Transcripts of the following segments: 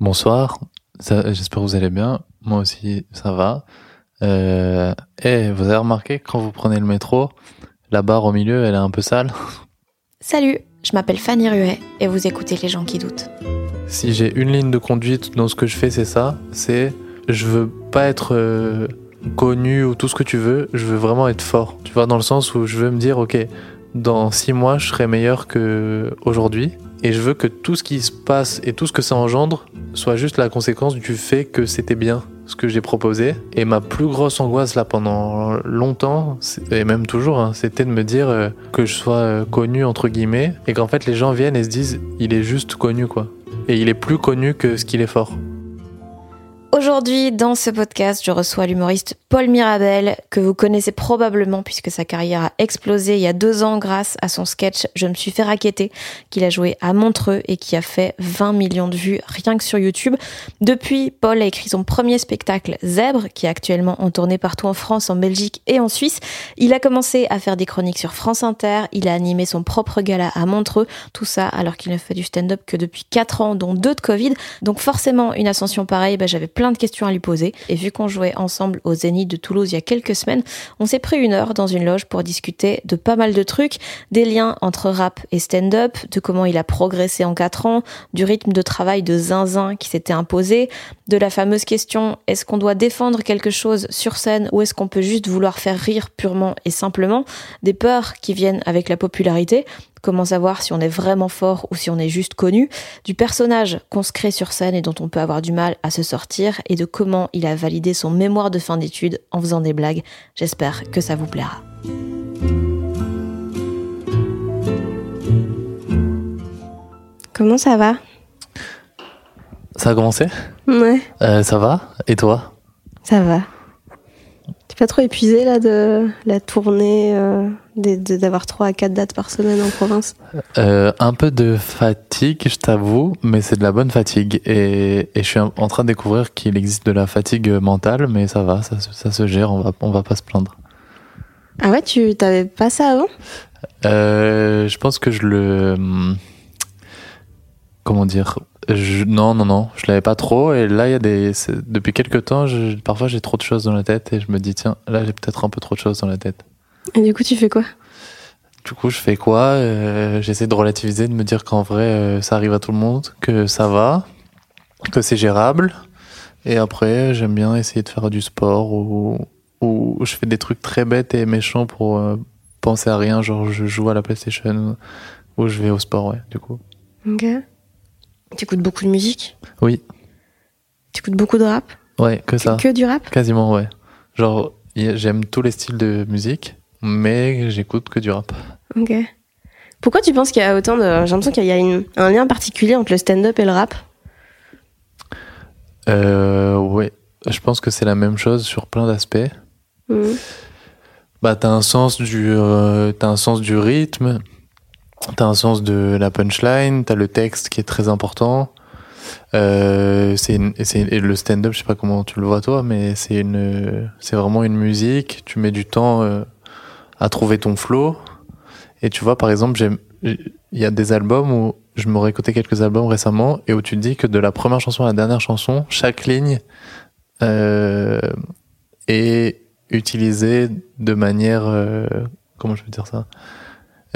Bonsoir, j'espère que vous allez bien. Moi aussi, ça va. Euh, eh, vous avez remarqué quand vous prenez le métro, la barre au milieu, elle est un peu sale Salut, je m'appelle Fanny Ruet et vous écoutez Les gens qui doutent. Si j'ai une ligne de conduite dans ce que je fais, c'est ça. C'est je veux pas être euh, connu ou tout ce que tu veux. Je veux vraiment être fort. Tu vois, dans le sens où je veux me dire, ok, dans six mois, je serai meilleur que aujourd'hui. Et je veux que tout ce qui se passe et tout ce que ça engendre soit juste la conséquence du fait que c'était bien ce que j'ai proposé. Et ma plus grosse angoisse là pendant longtemps, et même toujours, hein, c'était de me dire euh, que je sois euh, connu entre guillemets et qu'en fait les gens viennent et se disent il est juste connu quoi. Et il est plus connu que ce qu'il est fort. Aujourd'hui, dans ce podcast, je reçois l'humoriste Paul Mirabel, que vous connaissez probablement puisque sa carrière a explosé il y a deux ans grâce à son sketch Je me suis fait raqueter, qu'il a joué à Montreux et qui a fait 20 millions de vues rien que sur YouTube. Depuis, Paul a écrit son premier spectacle Zèbre, qui est actuellement en tournée partout en France, en Belgique et en Suisse. Il a commencé à faire des chroniques sur France Inter, il a animé son propre gala à Montreux, tout ça alors qu'il ne fait du stand-up que depuis 4 ans, dont deux de Covid. Donc forcément, une ascension pareille, bah, j'avais plein de questions à lui poser. Et vu qu'on jouait ensemble au Zénith de Toulouse il y a quelques semaines, on s'est pris une heure dans une loge pour discuter de pas mal de trucs, des liens entre rap et stand-up, de comment il a progressé en quatre ans, du rythme de travail de zinzin qui s'était imposé, de la fameuse question est-ce qu'on doit défendre quelque chose sur scène ou est-ce qu'on peut juste vouloir faire rire purement et simplement, des peurs qui viennent avec la popularité, comment savoir si on est vraiment fort ou si on est juste connu, du personnage qu'on se crée sur scène et dont on peut avoir du mal à se sortir, et de comment il a validé son mémoire de fin d'études en faisant des blagues. J'espère que ça vous plaira. Comment ça va? Ça a commencé? Ouais. Euh, ça va? Et toi? Ça va. T'es pas trop épuisé là de la tournée, euh, d'avoir 3 à 4 dates par semaine en province euh, Un peu de fatigue, je t'avoue, mais c'est de la bonne fatigue. Et, et je suis en train de découvrir qu'il existe de la fatigue mentale, mais ça va, ça, ça se gère, on va, on va pas se plaindre. Ah ouais, tu t'avais pas ça avant? Euh, Je pense que je le. Comment dire non, non, non, je l'avais pas trop. Et là, il y a des. Depuis quelques temps, je, parfois j'ai trop de choses dans la tête et je me dis, tiens, là j'ai peut-être un peu trop de choses dans la tête. Et du coup, tu fais quoi? Du coup, je fais quoi? Euh, J'essaie de relativiser, de me dire qu'en vrai, euh, ça arrive à tout le monde, que ça va, que c'est gérable. Et après, j'aime bien essayer de faire du sport ou, ou je fais des trucs très bêtes et méchants pour euh, penser à rien, genre je joue à la PlayStation ou je vais au sport, ouais, du coup. Ok. Tu écoutes beaucoup de musique? Oui. Tu écoutes beaucoup de rap? Ouais, que ça. Que du rap? Quasiment, ouais. Genre, j'aime tous les styles de musique, mais j'écoute que du rap. Ok. Pourquoi tu penses qu'il y a autant de. J'ai l'impression qu'il y a un lien particulier entre le stand-up et le rap? Euh, ouais. Je pense que c'est la même chose sur plein d'aspects. Mmh. Bah, t'as un sens du, euh, t'as un sens du rythme, T'as un sens de la punchline, t'as le texte qui est très important. Euh, c'est le stand-up, je sais pas comment tu le vois toi, mais c'est une, c'est vraiment une musique. Tu mets du temps euh, à trouver ton flow. Et tu vois, par exemple, il y a des albums où je m'aurais écouté quelques albums récemment et où tu te dis que de la première chanson à la dernière chanson, chaque ligne euh, est utilisée de manière, euh, comment je veux dire ça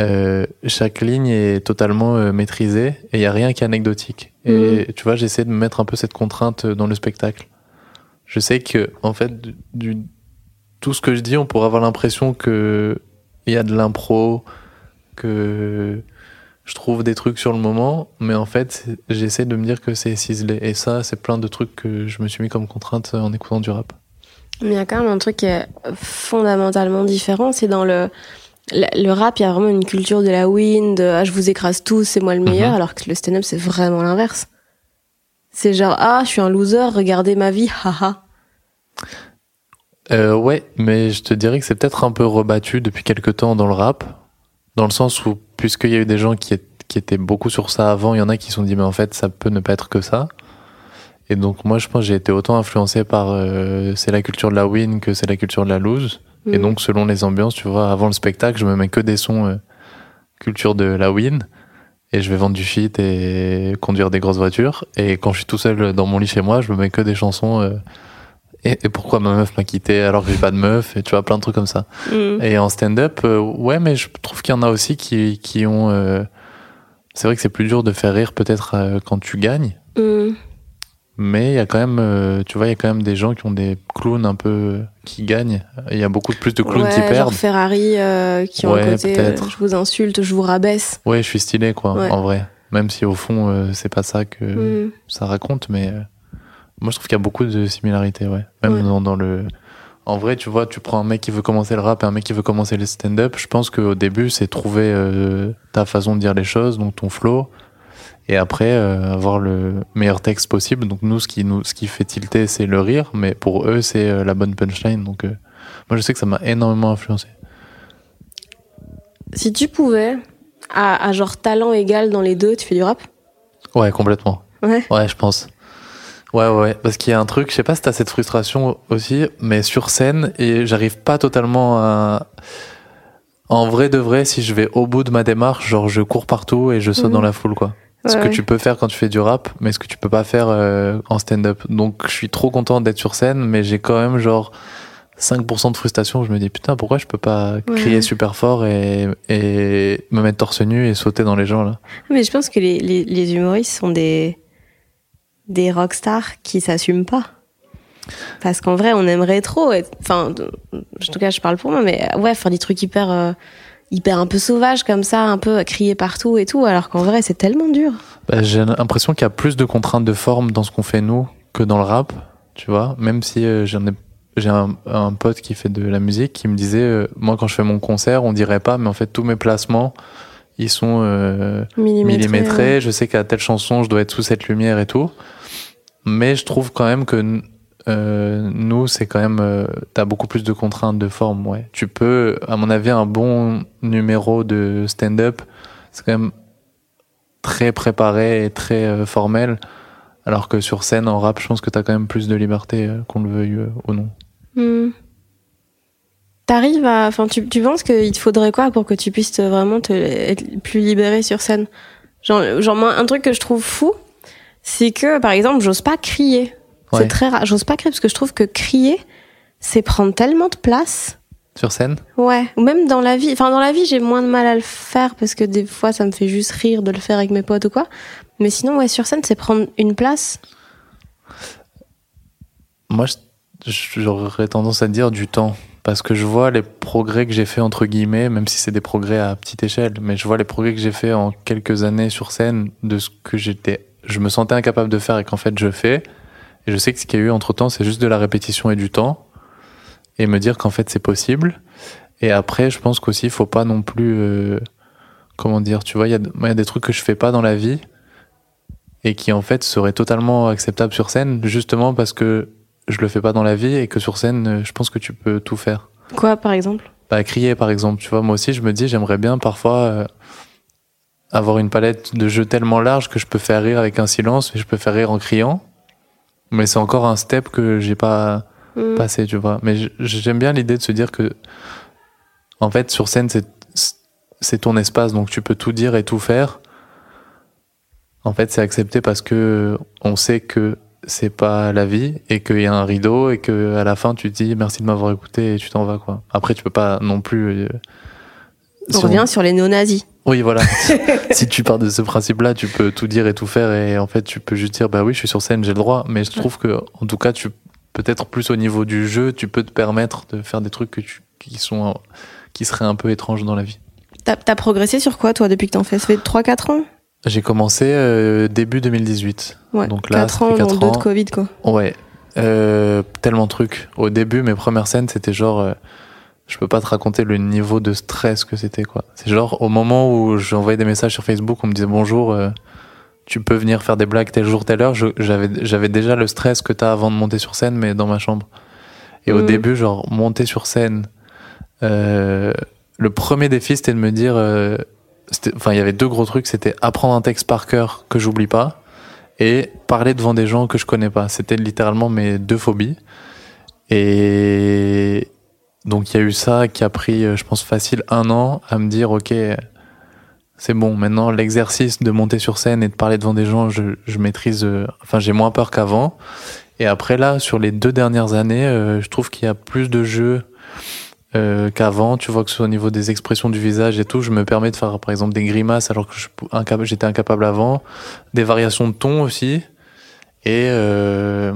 euh, chaque ligne est totalement maîtrisée et il y a rien qui est anecdotique. Et mhm. tu vois, j'essaie de me mettre un peu cette contrainte dans le spectacle. Je sais que en fait, du, tout ce que je dis, on pourrait avoir l'impression que il y a de l'impro, que je trouve des trucs sur le moment, mais en fait, j'essaie de me dire que c'est ciselé. Et ça, c'est plein de trucs que je me suis mis comme contrainte en écoutant du rap. Mais il y a quand même un truc qui est fondamentalement différent, c'est dans le le rap, il y a vraiment une culture de la win, de ah, je vous écrase tous, c'est moi le meilleur, mhm. alors que le stand-up, c'est vraiment l'inverse. C'est genre ah, je suis un loser, regardez ma vie, haha. Euh, ouais, mais je te dirais que c'est peut-être un peu rebattu depuis quelques temps dans le rap, dans le sens où, puisqu'il y a eu des gens qui, qui étaient beaucoup sur ça avant, il y en a qui se sont dit, mais en fait, ça peut ne pas être que ça. Et donc, moi, je pense que j'ai été autant influencé par euh, c'est la culture de la win que c'est la culture de la lose. Et Mm. donc, selon les ambiances, tu vois, avant le spectacle, je me mets que des sons euh, culture de la win. Et je vais vendre du shit et conduire des grosses voitures. Et quand je suis tout seul dans mon lit chez moi, je me mets que des chansons. euh, et, et pourquoi ma meuf m'a quitté alors que j'ai pas de meuf Et tu vois, plein de trucs comme ça. Mm. Et en stand-up, euh, ouais, mais je trouve qu'il y en a aussi qui, qui ont. euh, c'est vrai que c'est plus dur de faire rire peut-être euh, quand tu gagnes. Mm. Mais il y a quand même, tu vois, il y a quand même des gens qui ont des clowns un peu qui gagnent. Il y a beaucoup plus de clowns ouais, qui genre perdent. Ferrari qui ont Ouais, un côté je vous insulte, je vous rabaisse. Ouais, je suis stylé, quoi, Ouais. en vrai. Même si au fond, c'est pas ça que Mm. ça raconte, mais moi je trouve qu'il y a beaucoup de similarités, ouais. Même Ouais. Dans, dans le. En vrai, tu vois, tu prends un mec qui veut commencer le rap et un mec qui veut commencer le stand-up. Je pense qu'au début, c'est trouver euh, ta façon de dire les choses, donc ton flow, et après euh, avoir le meilleur texte possible. Donc nous, ce qui nous, ce qui fait tilter, c'est le rire, mais pour eux, c'est euh, la bonne punchline. Donc moi, je sais que ça m'a énormément influencé. Si tu pouvais, à, à genre talent égal dans les deux, tu fais du rap? Ouais, complètement. Ouais. Ouais, je pense. Ouais, ouais. Parce qu'il y a un truc, je sais pas si t'as cette frustration aussi, mais sur scène, et j'arrive pas totalement à. En vrai de vrai, si je vais au bout de ma démarche, genre je cours partout et je saute Mhm. dans la foule, quoi. ce que ouais. tu peux faire quand tu fais du rap, mais ce que tu peux pas faire euh, en stand-up. Donc je suis trop content d'être sur scène, mais j'ai quand même genre 5% de frustration. Je me dis putain, pourquoi je peux pas crier super fort et, et me mettre torse nu et sauter dans les gens là? Mais je pense que les, les, les humoristes sont des, des rockstars qui s'assument pas. Parce qu'en vrai, on aimerait trop. Enfin, en tout cas, je parle pour moi, mais ouais, faire des trucs hyper. euh, hyper un peu sauvages comme ça, un peu crier partout et tout, alors qu'en vrai, c'est tellement dur. Bah, J'ai l'impression qu'il y a plus de contraintes de forme dans ce qu'on fait nous que dans le rap, tu vois. Même si euh, j'ai un, un pote qui fait de la musique qui me disait, euh, moi quand je fais mon concert, on dirait pas, mais en fait tous mes placements, ils sont euh, Millimétré. millimétrés. Je sais qu'à telle chanson, je dois être sous cette lumière et tout. Mais je trouve quand même que euh, nous, c'est quand même, euh, t'as beaucoup plus de contraintes de forme, ouais. Tu peux, à mon avis, un bon numéro de stand-up, c'est quand même très préparé et très euh, formel. Alors que sur scène, en rap, je pense que t'as quand même plus de liberté, euh, qu'on le veuille euh, ou non. T'arrives à. Enfin, tu, tu penses qu'il te faudrait quoi pour que tu puisses te- vraiment te, être plus libéré sur scène? Genre, genre, moi, un truc que je trouve fou, c'est que, par exemple, j'ose pas crier. Ouais. C'est très rare. J'ose pas crier parce que je trouve que crier, c'est prendre tellement de place. Sur scène? Ouais. Ou même dans la vie. Enfin, dans la vie, j'ai moins de mal à le faire parce que des fois, ça me fait juste rire de le faire avec mes potes ou quoi. Mais sinon, ouais, sur scène, c'est prendre une place. Moi, j'aurais tendance à dire du temps. Parce que je vois les progrès que j'ai fait, entre guillemets, même si c'est des progrès à petite échelle, mais je vois les progrès que j'ai fait en quelques années sur scène de ce que j'étais, je me sentais incapable de faire et qu'en fait je fais. Et je sais que ce qu'il y a eu entre temps, c'est juste de la répétition et du temps. Et me dire qu'en fait c'est possible. Et après, je pense qu'aussi, il faut pas non plus, euh, comment dire, tu vois, il y, y a des trucs que je fais pas dans la vie et qui en fait seraient totalement acceptables sur scène, justement parce que je le fais pas dans la vie et que sur scène, je pense que tu peux tout faire. Quoi, par exemple? Bah, crier par exemple, tu vois, moi aussi je me dis j'aimerais bien parfois euh, avoir une palette de jeux tellement large que je peux faire rire avec un silence et je peux faire rire en criant. Mais c'est encore un step que j'ai pas Hmm. passé, tu vois. Mais j'aime bien l'idée de se dire que en fait sur scène c'est c'est ton espace donc tu peux tout dire et tout faire. En fait, c'est accepté parce que on sait que c'est pas la vie et qu'il y a un rideau et que à la fin tu te dis merci de m'avoir écouté et tu t'en vas quoi. Après tu peux pas non plus euh, On si revient sur les néo-nazis. Oui voilà. si tu pars de ce principe-là, tu peux tout dire et tout faire et en fait tu peux juste dire bah oui je suis sur scène j'ai le droit. Mais je trouve que en tout cas tu peut-être plus au niveau du jeu tu peux te permettre de faire des trucs que tu, qui sont qui seraient un peu étranges dans la vie. T'as as progressé sur quoi, toi, depuis que t'en fais? Ça fait 3-4 ans? J'ai commencé euh, début 2018. Ouais. Donc là, 4 ça ans, fait dans quatre deux ans. de Covid, quoi. Ouais, euh, tellement de trucs. Au début, mes premières scènes, c'était genre, euh, je peux pas te raconter le niveau de stress que c'était quoi. C'est genre au moment où j'envoyais des messages sur Facebook, on me disait bonjour, euh, tu peux venir faire des blagues tel jour, telle heure. J'avais, déjà le stress que t'as avant de monter sur scène, mais dans ma chambre. Et au Mhm. début, genre, monter sur scène, euh, le premier défi, c'était de me dire, euh, enfin, il y avait deux gros trucs, c'était apprendre un texte par cœur que j'oublie pas, et parler devant des gens que je connais pas. C'était littéralement mes deux phobies. Et donc, il y a eu ça qui a pris, euh, je pense, facile un an à me dire, ok, c'est bon, maintenant, l'exercice de monter sur scène et de parler devant des gens, je, maîtrise, euh, enfin, j'ai moins peur qu'avant. Et après, là, sur les deux dernières années, euh, je trouve qu'il y a plus de jeux euh, qu'avant. Tu vois que ce soit au niveau des expressions du visage et tout, je me permets de faire, par exemple, des grimaces alors que j'étais incapable avant. Des variations de ton aussi. Et euh,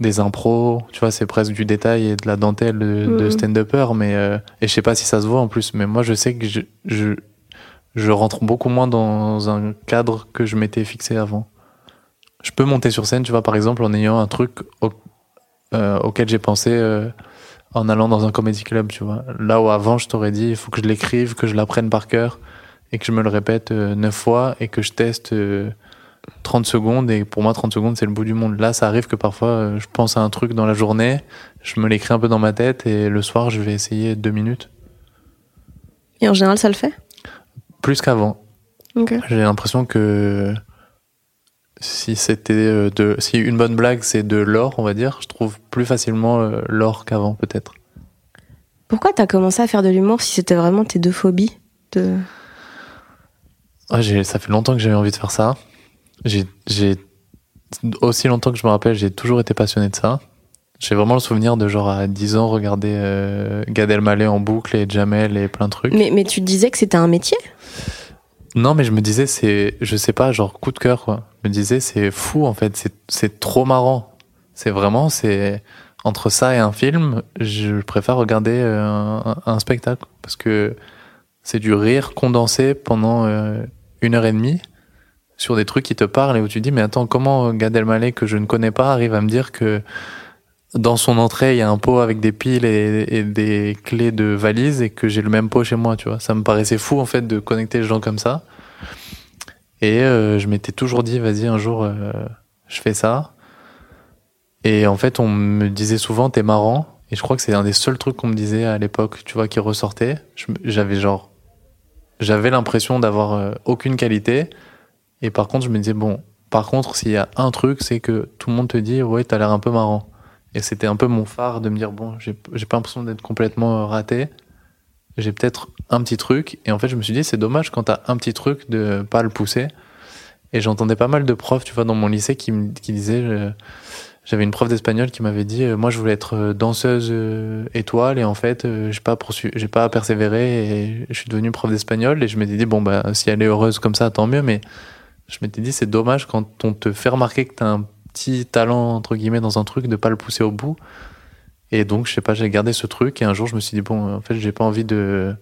des impros. Tu vois, c'est presque du détail et de la dentelle de, de Mhm. stand-upper. Mais, euh, et je sais pas si ça se voit en plus, mais moi, je sais que je, je, je rentre beaucoup moins dans un cadre que je m'étais fixé avant. Je peux monter sur scène, tu vois, par exemple, en ayant un truc au- euh, auquel j'ai pensé euh, en allant dans un comedy club, tu vois. Là où avant, je t'aurais dit, il faut que je l'écrive, que je l'apprenne par cœur et que je me le répète euh, neuf fois et que je teste euh, 30 secondes. Et pour moi, 30 secondes, c'est le bout du monde. Là, ça arrive que parfois, euh, je pense à un truc dans la journée, je me l'écris un peu dans ma tête et le soir, je vais essayer deux minutes. Et en général, ça le fait? Plus qu'avant. Ok. J'ai l'impression que si c'était euh, de si une bonne blague c'est de l'or on va dire je trouve plus facilement euh, l'or qu'avant peut-être. Pourquoi t'as commencé à faire de l'humour si c'était vraiment tes deux phobies de... Ouais, j'ai ça fait longtemps que j'avais envie de faire ça. J'ai j'ai aussi longtemps que je me rappelle j'ai toujours été passionné de ça. J'ai vraiment le souvenir de genre à 10 ans regarder euh, Gad Elmaleh en boucle et Jamel et plein de trucs. Mais, mais tu disais que c'était un métier? Non, mais je me disais, c'est, je sais pas, genre coup de cœur, quoi. Je me disais, c'est fou, en fait, c'est, trop marrant. C'est vraiment, c'est, entre ça et un film, je préfère regarder euh, un, un spectacle. Parce que c'est du rire condensé pendant euh, une heure et demie sur des trucs qui te parlent et où tu dis, mais attends, comment Gad Elmaleh, que je ne connais pas, arrive à me dire que dans son entrée, il y a un pot avec des piles et, des clés de valise et que j'ai le même pot chez moi, tu vois. Ça me paraissait fou, en fait, de connecter les gens comme ça. Et euh, je m'étais toujours dit, vas-y, un jour, euh, je fais ça. Et en fait, on me disait souvent, t'es marrant. Et je crois que c'est un des seuls trucs qu'on me disait à l'époque, tu vois, qui ressortait. J'avais genre, j'avais l'impression d'avoir euh, aucune qualité. Et par contre, je me disais, bon, par contre, s'il y a un truc, c'est que tout le monde te dit, ouais, t'as l'air un peu marrant. Et c'était un peu mon phare de me dire, bon, j'ai pas l'impression d'être complètement raté. J'ai peut-être un petit truc. Et en fait, je me suis dit, c'est dommage quand t'as un petit truc de pas le pousser. Et j'entendais pas mal de profs, tu vois, dans mon lycée qui me qui disaient, euh, j'avais une prof d'espagnol qui m'avait dit, euh, moi, je voulais être euh, danseuse étoile. Et en fait, j'ai pas j'ai pas persévéré et je suis devenu prof d'espagnol. Et je m'étais dit, bon, bah, si elle est heureuse comme ça, tant mieux. Mais je m'étais dit, c'est dommage quand on te fait remarquer que t'as un petit talent, entre guillemets, dans un truc, de pas le pousser au bout. Et donc, je sais pas, j'ai gardé ce truc. Et un jour, je me suis dit, bon, en fait, j'ai pas envie de,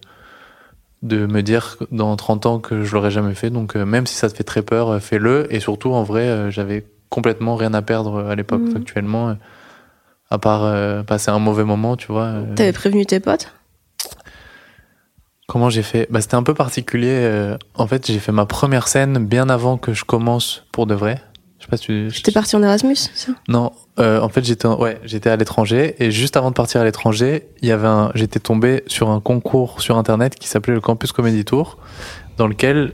de me dire dans 30 ans que je l'aurais jamais fait. Donc, euh, même si ça te fait très peur, euh, fais-le. Et surtout, en vrai, euh, j'avais complètement rien à perdre à l'époque. Mhm. Actuellement, à part passer un mauvais moment, tu vois. T'avais prévenu tes potes? Comment j'ai fait? Bah, C'était un peu particulier. en fait, j'ai fait ma première scène bien avant que je commence pour de vrai. Je sais pas si tu... T'es parti en Erasmus, ça? Non, euh, en fait j'étais ouais j'étais à l'étranger et juste avant de partir à l'étranger, il y avait un j'étais tombé sur un concours sur internet qui s'appelait le Campus Comedy Tour, dans lequel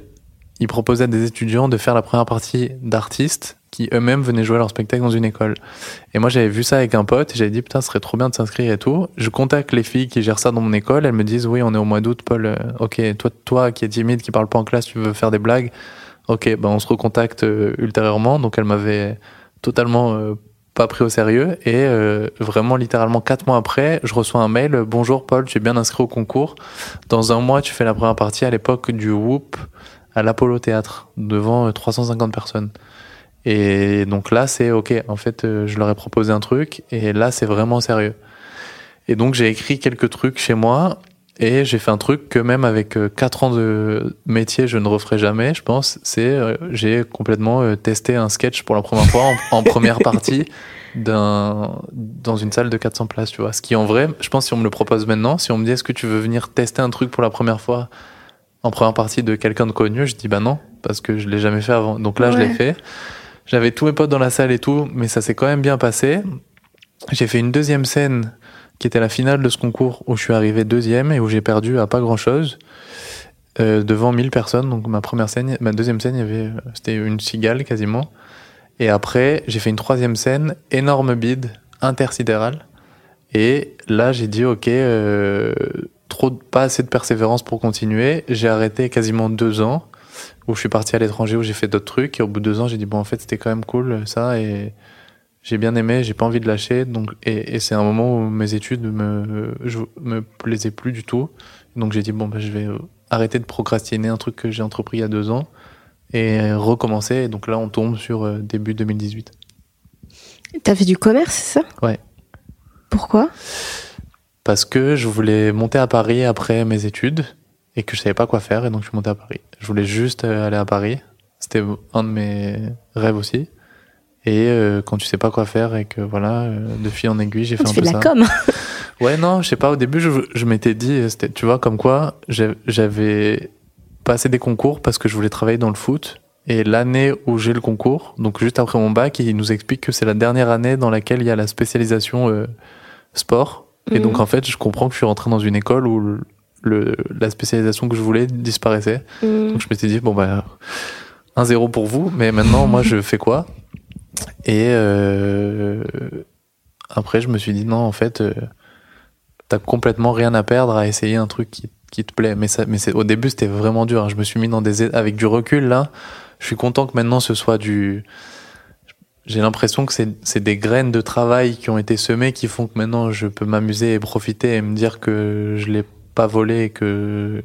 ils proposaient à des étudiants de faire la première partie d'artistes qui eux-mêmes venaient jouer leur spectacle dans une école. Et moi j'avais vu ça avec un pote et j'avais dit putain ce serait trop bien de s'inscrire et tout. Je contacte les filles qui gèrent ça dans mon école, elles me disent oui on est au mois d'août Paul, euh, ok toi toi qui es timide qui parle pas en classe tu veux faire des blagues, ok ben on se recontacte euh, ultérieurement. Donc elle m'avait totalement euh, pas pris au sérieux. Et euh, vraiment littéralement quatre mois après je reçois un mail bonjour Paul tu es bien inscrit au concours. Dans un mois tu fais la première partie à l'époque du Whoop à l'Apollo Théâtre devant euh, 350 personnes et donc là c'est ok en fait euh, je leur ai proposé un truc. Et là c'est vraiment sérieux. Et donc j'ai écrit quelques trucs chez moi et j'ai fait un truc que même avec euh, quatre ans de métier, je ne referai jamais, je pense. C'est euh, j'ai complètement euh, testé un sketch pour la première fois en, en première partie d'un dans une salle de 400 places, tu vois. Ce qui en vrai, je pense si on me le propose maintenant, si on me dit est-ce que tu veux venir tester un truc pour la première fois en première partie de quelqu'un de connu, je dis bah non, parce que je l'ai jamais fait avant. Donc là, je l'ai fait. J'avais tous mes potes dans la salle et tout, mais ça s'est quand même bien passé. J'ai fait une deuxième scène qui était la finale de ce concours où je suis arrivé deuxième et où j'ai perdu à pas grand chose devant 1000 personnes. Donc ma première scène, ma deuxième scène, euh, c'était une cigale quasiment. Et après, j'ai fait une troisième scène, énorme bide, intersidéral. Et là, j'ai dit, ok, euh, trop, pas assez de persévérance pour continuer. J'ai arrêté quasiment deux ans, où je suis parti à l'étranger, où j'ai fait d'autres trucs. Et au bout de deux ans, j'ai dit, bon, en fait, c'était quand même cool, ça. J'ai bien aimé, j'ai pas envie de lâcher. Donc, et, et c'est un moment où mes études me, je, me plaisaient plus du tout. Donc, j'ai dit, bon, bah, je vais euh, arrêter de procrastiner un truc que j'ai entrepris il y a deux ans et recommencer. Et donc là, on tombe sur euh, début 2018. T'as fait du commerce, c'est ça? Ouais. Pourquoi? Parce que je voulais monter à Paris après mes études et que je savais pas quoi faire et donc je suis monté à Paris. Je voulais juste euh, aller à Paris. C'était un de mes rêves aussi. Et euh, quand tu sais pas quoi faire et que voilà, euh, de fil en aiguille, j'ai fait Tu un fais peu de la ça. com. Ouais, non, je sais pas. Au début, je, je m'étais dit, euh, c'était, tu vois, comme quoi j'avais passé des concours parce que je voulais travailler dans le foot. Et l'année où j'ai le concours, donc juste après mon bac, il nous explique que c'est la dernière année dans laquelle il y a la spécialisation euh, sport. Et Mhm. donc, en fait, je comprends que je suis rentré dans une école où le, le- la spécialisation que je voulais disparaissait. Mm. Donc je m'étais dit, bon bah, 1-0 pour vous, mais maintenant, moi, je fais quoi? Et euh, après, je me suis dit, non, en fait, euh, t'as complètement rien à perdre à essayer un truc qui, qui te plaît. Mais, ça, mais c'est, au début, c'était vraiment dur. hein. Je me suis mis dans des... Avec du recul, là, je suis content que maintenant, ce soit du... J'ai l'impression que c'est, c'est des graines de travail qui ont été semées qui font que maintenant, je peux m'amuser et profiter et me dire que je l'ai pas volé et que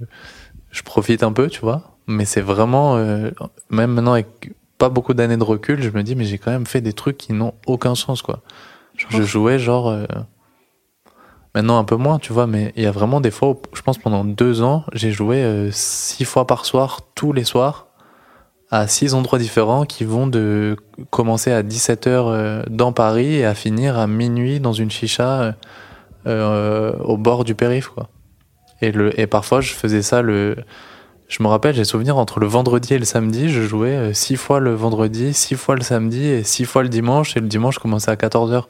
je profite un peu, tu vois. Mais c'est vraiment, euh, même maintenant avec pas beaucoup d'années de recul, je me dis, mais j'ai quand même fait des trucs qui n'ont aucun sens, quoi. Je jouais genre, euh, maintenant un peu moins, tu vois, mais il y a vraiment des fois où, je pense pendant deux ans, j'ai joué euh, six fois par soir, tous les soirs, à six endroits différents qui vont de commencer à 17h euh, dans Paris et à finir à minuit dans une chicha euh, au bord du périph', quoi. Et, le, et parfois, je faisais ça le. Je me rappelle, j'ai souvenir entre le vendredi et le samedi, je jouais euh, six fois le vendredi, six fois le samedi et six fois le dimanche. Et le dimanche, je commençais à 14h.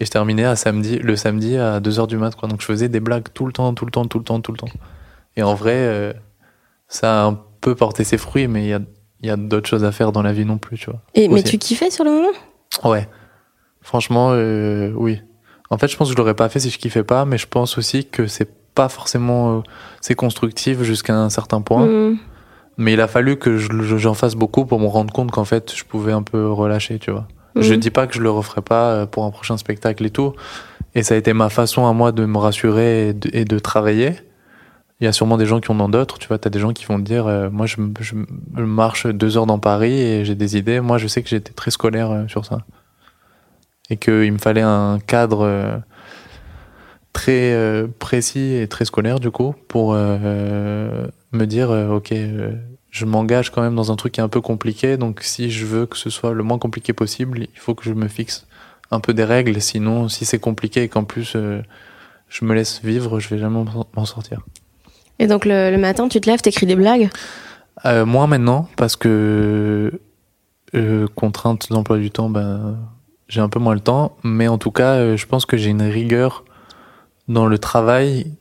Et je terminais à samedi, le samedi à 2h du mat, quoi. Donc je faisais des blagues tout le temps, tout le temps, tout le temps, tout le temps. Et en vrai, euh, ça a un peu porté ses fruits, mais il y a, il y a d'autres choses à faire dans la vie non plus, tu vois. Et, mais tu kiffais sur le moment? Ouais. Franchement, euh, oui. En fait, je pense que je l'aurais pas fait si je kiffais pas, mais je pense aussi que c'est pas forcément, euh, c'est constructif jusqu'à un certain point. Mm. Mais il a fallu que je- je- j'en fasse beaucoup pour me rendre compte qu'en fait, je pouvais un peu relâcher, tu vois. Je Mhm. dis pas que je le referai pas euh, pour un prochain spectacle et tout. Et ça a été ma façon à moi de me rassurer et de, et de travailler. Il y a sûrement des gens qui en ont d'autres, tu vois. T'as des gens qui vont dire, euh, moi, je, marche deux heures dans Paris et j'ai des idées. Moi, je sais que j'étais très scolaire euh, sur ça. Et qu'il me fallait un cadre euh, très euh, précis et très scolaire, du coup, pour euh, me dire, euh, ok, euh, je m'engage quand même dans un truc qui est un peu compliqué. Donc, si je veux que ce soit le moins compliqué possible, il faut que je me fixe un peu des règles. Sinon, si c'est compliqué et qu'en plus euh, je me laisse vivre, je vais jamais m'en- sortir. Et donc le, le matin, tu te lèves, t'écris des blagues? Euh, moins maintenant, parce que euh, contrainte d'emploi du temps, ben, j'ai un peu moins le temps. Mais en tout cas, je pense que j'ai une rigueur dans le travail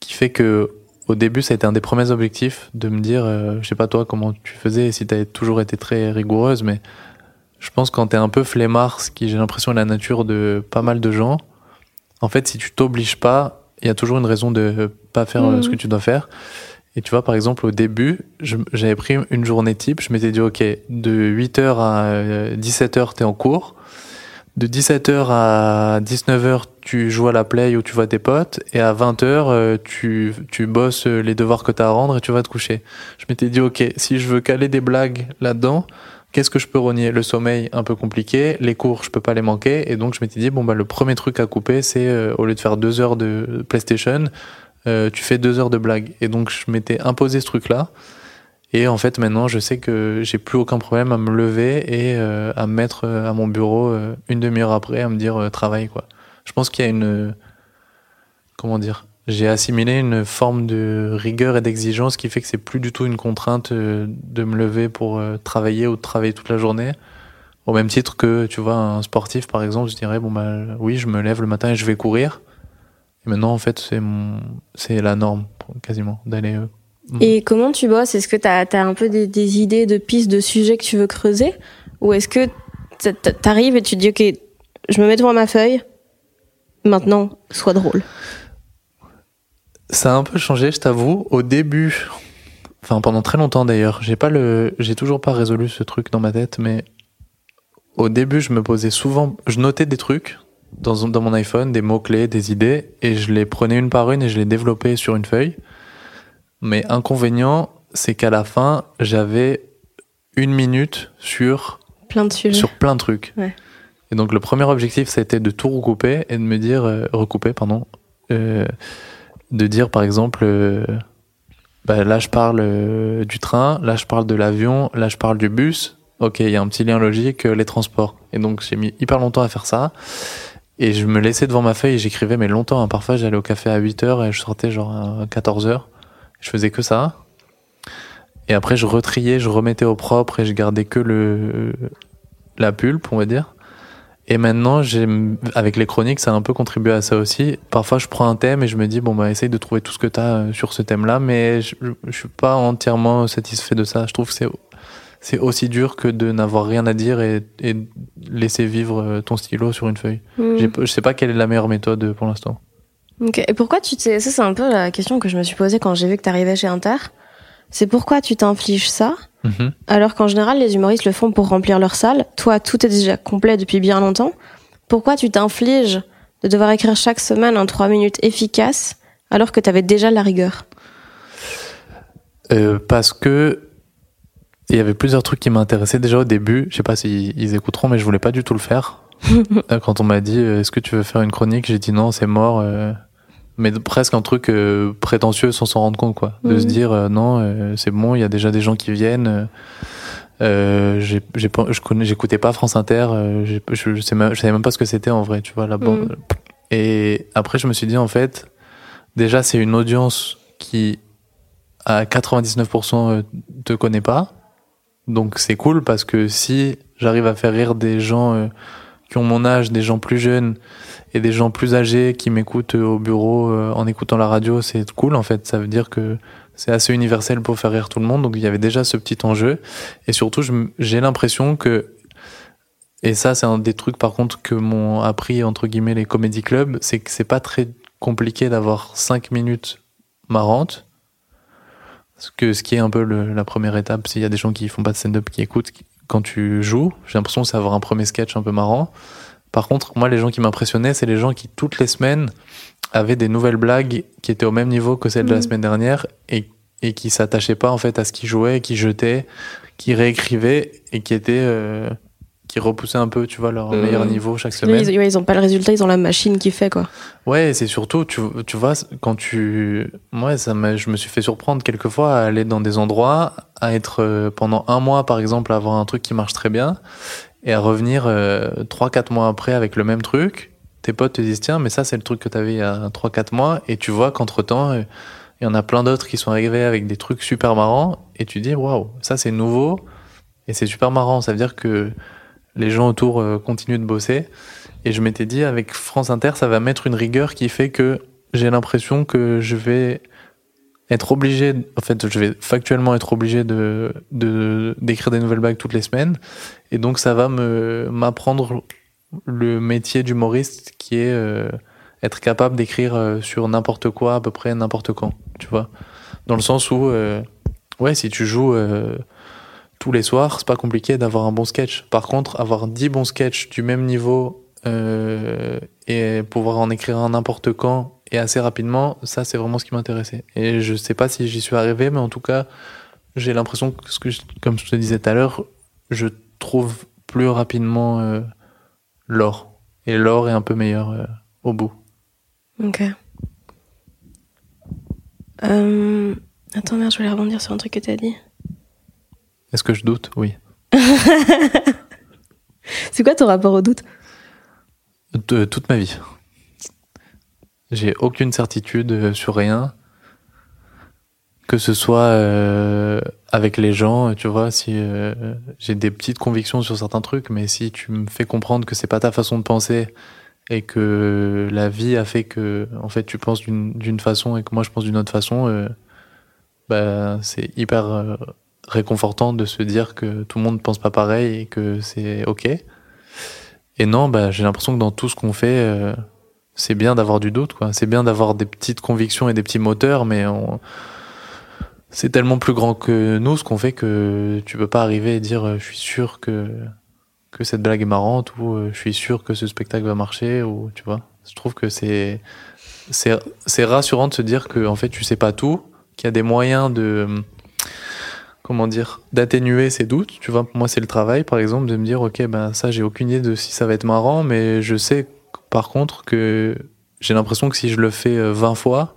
qui fait que au début, ça a été un des premiers objectifs de me dire, euh, je sais pas toi comment tu faisais, si tu as toujours été très rigoureuse, mais je pense quand t'es un peu flemmard, ce qui j'ai l'impression est la nature de pas mal de gens, en fait, si tu t'obliges pas, il y a toujours une raison de pas faire euh, Mhm. ce que tu dois faire. Et tu vois, par exemple, au début, j'avais pris une journée type, je m'étais dit, OK, de 8h à 17h, t'es en cours. De 17h à 19h, tu joues à la play ou tu vois tes potes. Et à 20h, euh, tu, tu bosses les devoirs que t'as à rendre et tu vas te coucher. Je m'étais dit, OK, si je veux caler des blagues là-dedans, qu'est-ce que je peux renier? Le sommeil, un peu compliqué. Les cours, je peux pas les manquer. Et donc, je m'étais dit, bon, bah, le premier truc à couper, c'est euh, au lieu de faire deux heures de PlayStation, euh, tu fais deux heures de blagues. Et donc, je m'étais imposé ce truc-là. Et en fait, maintenant, je sais que j'ai plus aucun problème à me lever et euh, à me mettre euh, à mon bureau euh, une demi-heure après, à me dire euh, travail. Je pense qu'il y a une. comment dire j'ai assimilé une forme de rigueur et d'exigence qui fait que c'est plus du tout une contrainte de me lever pour travailler ou de travailler toute la journée. Au même titre que, tu vois, un sportif, par exemple, je dirais, bon, bah, oui, je me lève le matin et je vais courir. Et maintenant, en fait, c'est mon, la norme, quasiment, d'aller. Euh, Et comment tu bosses? Est-ce que tu as, un peu des, des idées de pistes, de sujets que tu veux creuser? Ou est-ce que t'a- t'a- t'arrives et tu te dis, OK, je me mets devant ma feuille, maintenant, sois drôle? Ça a un peu changé, je t'avoue. Au début, enfin pendant très longtemps d'ailleurs, j'ai pas le, j'ai toujours pas résolu ce truc dans ma tête, mais au début, je me posais souvent, je notais des trucs dans, dans mon iPhone, des mots clés, des idées, et je les prenais une par une et je les développais sur une feuille. Mais inconvénient, c'est qu'à la fin, j'avais une minute sur Plein de sujets. sur plein de trucs. Ouais. Et donc le premier objectif, c'était de tout recouper et de me dire, euh, recouper, pardon, euh, de dire par exemple, euh, bah, là je parle du train, là je parle de l'avion, là je parle du bus. Ok, il y a un petit lien logique, les transports. Et donc j'ai mis hyper longtemps à faire ça. Et je me laissais devant ma feuille et j'écrivais, mais longtemps. hein. Parfois j'allais au café à 8h et je sortais genre à 14h. Je faisais que ça. Et après je retriais, je remettais au propre et je gardais que le la pulpe, on va dire. Et maintenant, j'ai, avec les chroniques, ça a un peu contribué à ça aussi. Parfois, je prends un thème et je me dis, bon, bah, essaye de trouver tout ce que tu as sur ce thème-là, mais je, je suis pas entièrement satisfait de ça. Je trouve que c'est, c'est aussi dur que de n'avoir rien à dire et, et laisser vivre euh, ton stylo sur une feuille. J'ai, je sais pas quelle est la meilleure méthode pour l'instant. Ok. Et pourquoi tu t'es. Ça, c'est un peu la question que je me suis posée quand j'ai vu que t'arrivais chez Inter. C'est pourquoi tu t'infliges ça Mhm. alors qu'en général, les humoristes le font pour remplir leur salle. Toi, tout est déjà complet depuis bien longtemps. Pourquoi tu t'infliges de devoir écrire chaque semaine un 3 minutes efficace alors que t'avais déjà la rigueur? Euh, parce que il y avait plusieurs trucs qui m'intéressaient déjà au début. Je sais pas s'ils ils écouteront, mais je voulais pas du tout le faire. Euh, Quand on m'a dit euh, est-ce que tu veux faire une chronique, j'ai dit non, c'est mort. euh, mais presque un truc euh, prétentieux sans s'en rendre compte, quoi. De Mhm. se dire euh, non, euh, c'est bon, il y a déjà des gens qui viennent. euh, euh, j'ai, j'ai pas, je connais, j'écoutais pas France Inter. euh, je, je, sais même, je savais même pas ce que c'était en vrai, tu vois bande. Mhm. Et après, je me suis dit en fait, déjà c'est une audience qui à 99% euh, te connaît pas. Donc c'est cool parce que si j'arrive à faire rire des gens euh, qui ont mon âge, des gens plus jeunes et des gens plus âgés qui m'écoutent euh, au bureau euh, en écoutant la radio, c'est cool en fait. Ça veut dire que c'est assez universel pour faire rire tout le monde. Donc il y avait déjà ce petit enjeu. Et surtout, j'ai l'impression que et ça, c'est un des trucs par contre que m'ont appris entre guillemets les comédie clubs, c'est que c'est pas très compliqué d'avoir 5 minutes marrantes. Parce que ce qui est un peu la première étape, s'il y a des gens qui font pas de stand-up qui écoutent, quand tu joues, j'ai l'impression que c'est avoir un premier sketch un peu marrant. Par contre, moi, les gens qui m'impressionnaient, c'est les gens qui toutes les semaines avaient des nouvelles blagues qui étaient au même niveau que celles de la Mhm. semaine dernière et, et qui s'attachaient pas en fait à ce qu'ils jouaient, qui jetaient, qui réécrivaient et qui étaient euh, qui repoussaient un peu, tu vois, leur Mhm. meilleur niveau chaque semaine. ils, ouais, ils ont pas le résultat, ils ont la machine qui fait quoi. Ouais, c'est surtout, tu, tu vois, quand tu. Ouais, ça je me suis fait surprendre quelquefois à aller dans des endroits, à être euh, pendant un mois, par exemple, à avoir un truc qui marche très bien, et à revenir euh, trois, quatre mois après avec le même truc. Tes potes te disent, tiens, mais ça, c'est le truc que t'avais il y a trois, quatre mois, et tu vois qu'entre temps, il y en a plein d'autres qui sont arrivés avec des trucs super marrants, et tu dis, waouh, ça, c'est nouveau, et c'est super marrant. Ça veut dire que les gens autour euh, continuent de bosser. Et je m'étais dit, avec France Inter, ça va mettre une rigueur qui fait que j'ai l'impression que je vais être obligé, en fait, je vais factuellement être obligé de, de, d'écrire des nouvelles blagues toutes les semaines. Et donc, ça va me, m'apprendre le métier d'humoriste qui est euh, être capable d'écrire euh, sur n'importe quoi, à peu près n'importe quand, tu vois. Dans le sens où, euh, ouais, si tu joues euh, tous les soirs, c'est pas compliqué d'avoir un bon sketch. Par contre, avoir 10 bons sketchs du même niveau euh, et pouvoir en écrire un n'importe quand et assez rapidement, ça c'est vraiment ce qui m'intéressait. Et je sais pas si j'y suis arrivé, mais en tout cas, j'ai l'impression que, ce que je- comme je te disais tout à l'heure, je trouve plus rapidement euh, l'or. Et l'or est un peu meilleur euh, au bout. Ok. Euh... Attends, merde, je voulais rebondir sur un truc que t'as dit. Est-ce que je doute? Oui. C'est quoi ton rapport au doute? De- toute ma vie. J'ai aucune certitude euh, sur rien. Que ce soit euh, avec les gens, tu vois, si euh, j'ai des petites convictions sur certains trucs, mais si tu me fais comprendre que c'est pas ta façon de penser et que la vie a fait que, en fait, tu penses d'une façon et que moi je pense d'une autre façon, euh, bah, c'est hyper euh, réconfortant de se dire que tout le monde pense pas pareil et que c'est ok. Et non, bah, j'ai l'impression que dans tout ce qu'on fait, euh, c'est bien d'avoir du doute, quoi. C'est bien d'avoir des petites convictions et des petits moteurs, mais on... c'est tellement plus grand que nous ce qu'on fait que tu peux pas arriver et dire euh, je suis sûr que que cette blague est marrante ou euh, je suis sûr que ce spectacle va marcher ou tu vois. Je trouve que c'est c'est c'est rassurant de se dire que en fait tu sais pas tout, qu'il y a des moyens de comment dire d'atténuer ces doutes. Tu vois, moi c'est le travail par exemple de me dire ok ben ça j'ai aucune idée de si ça va être marrant, mais je sais par contre que j'ai l'impression que si je le fais euh, 20 fois,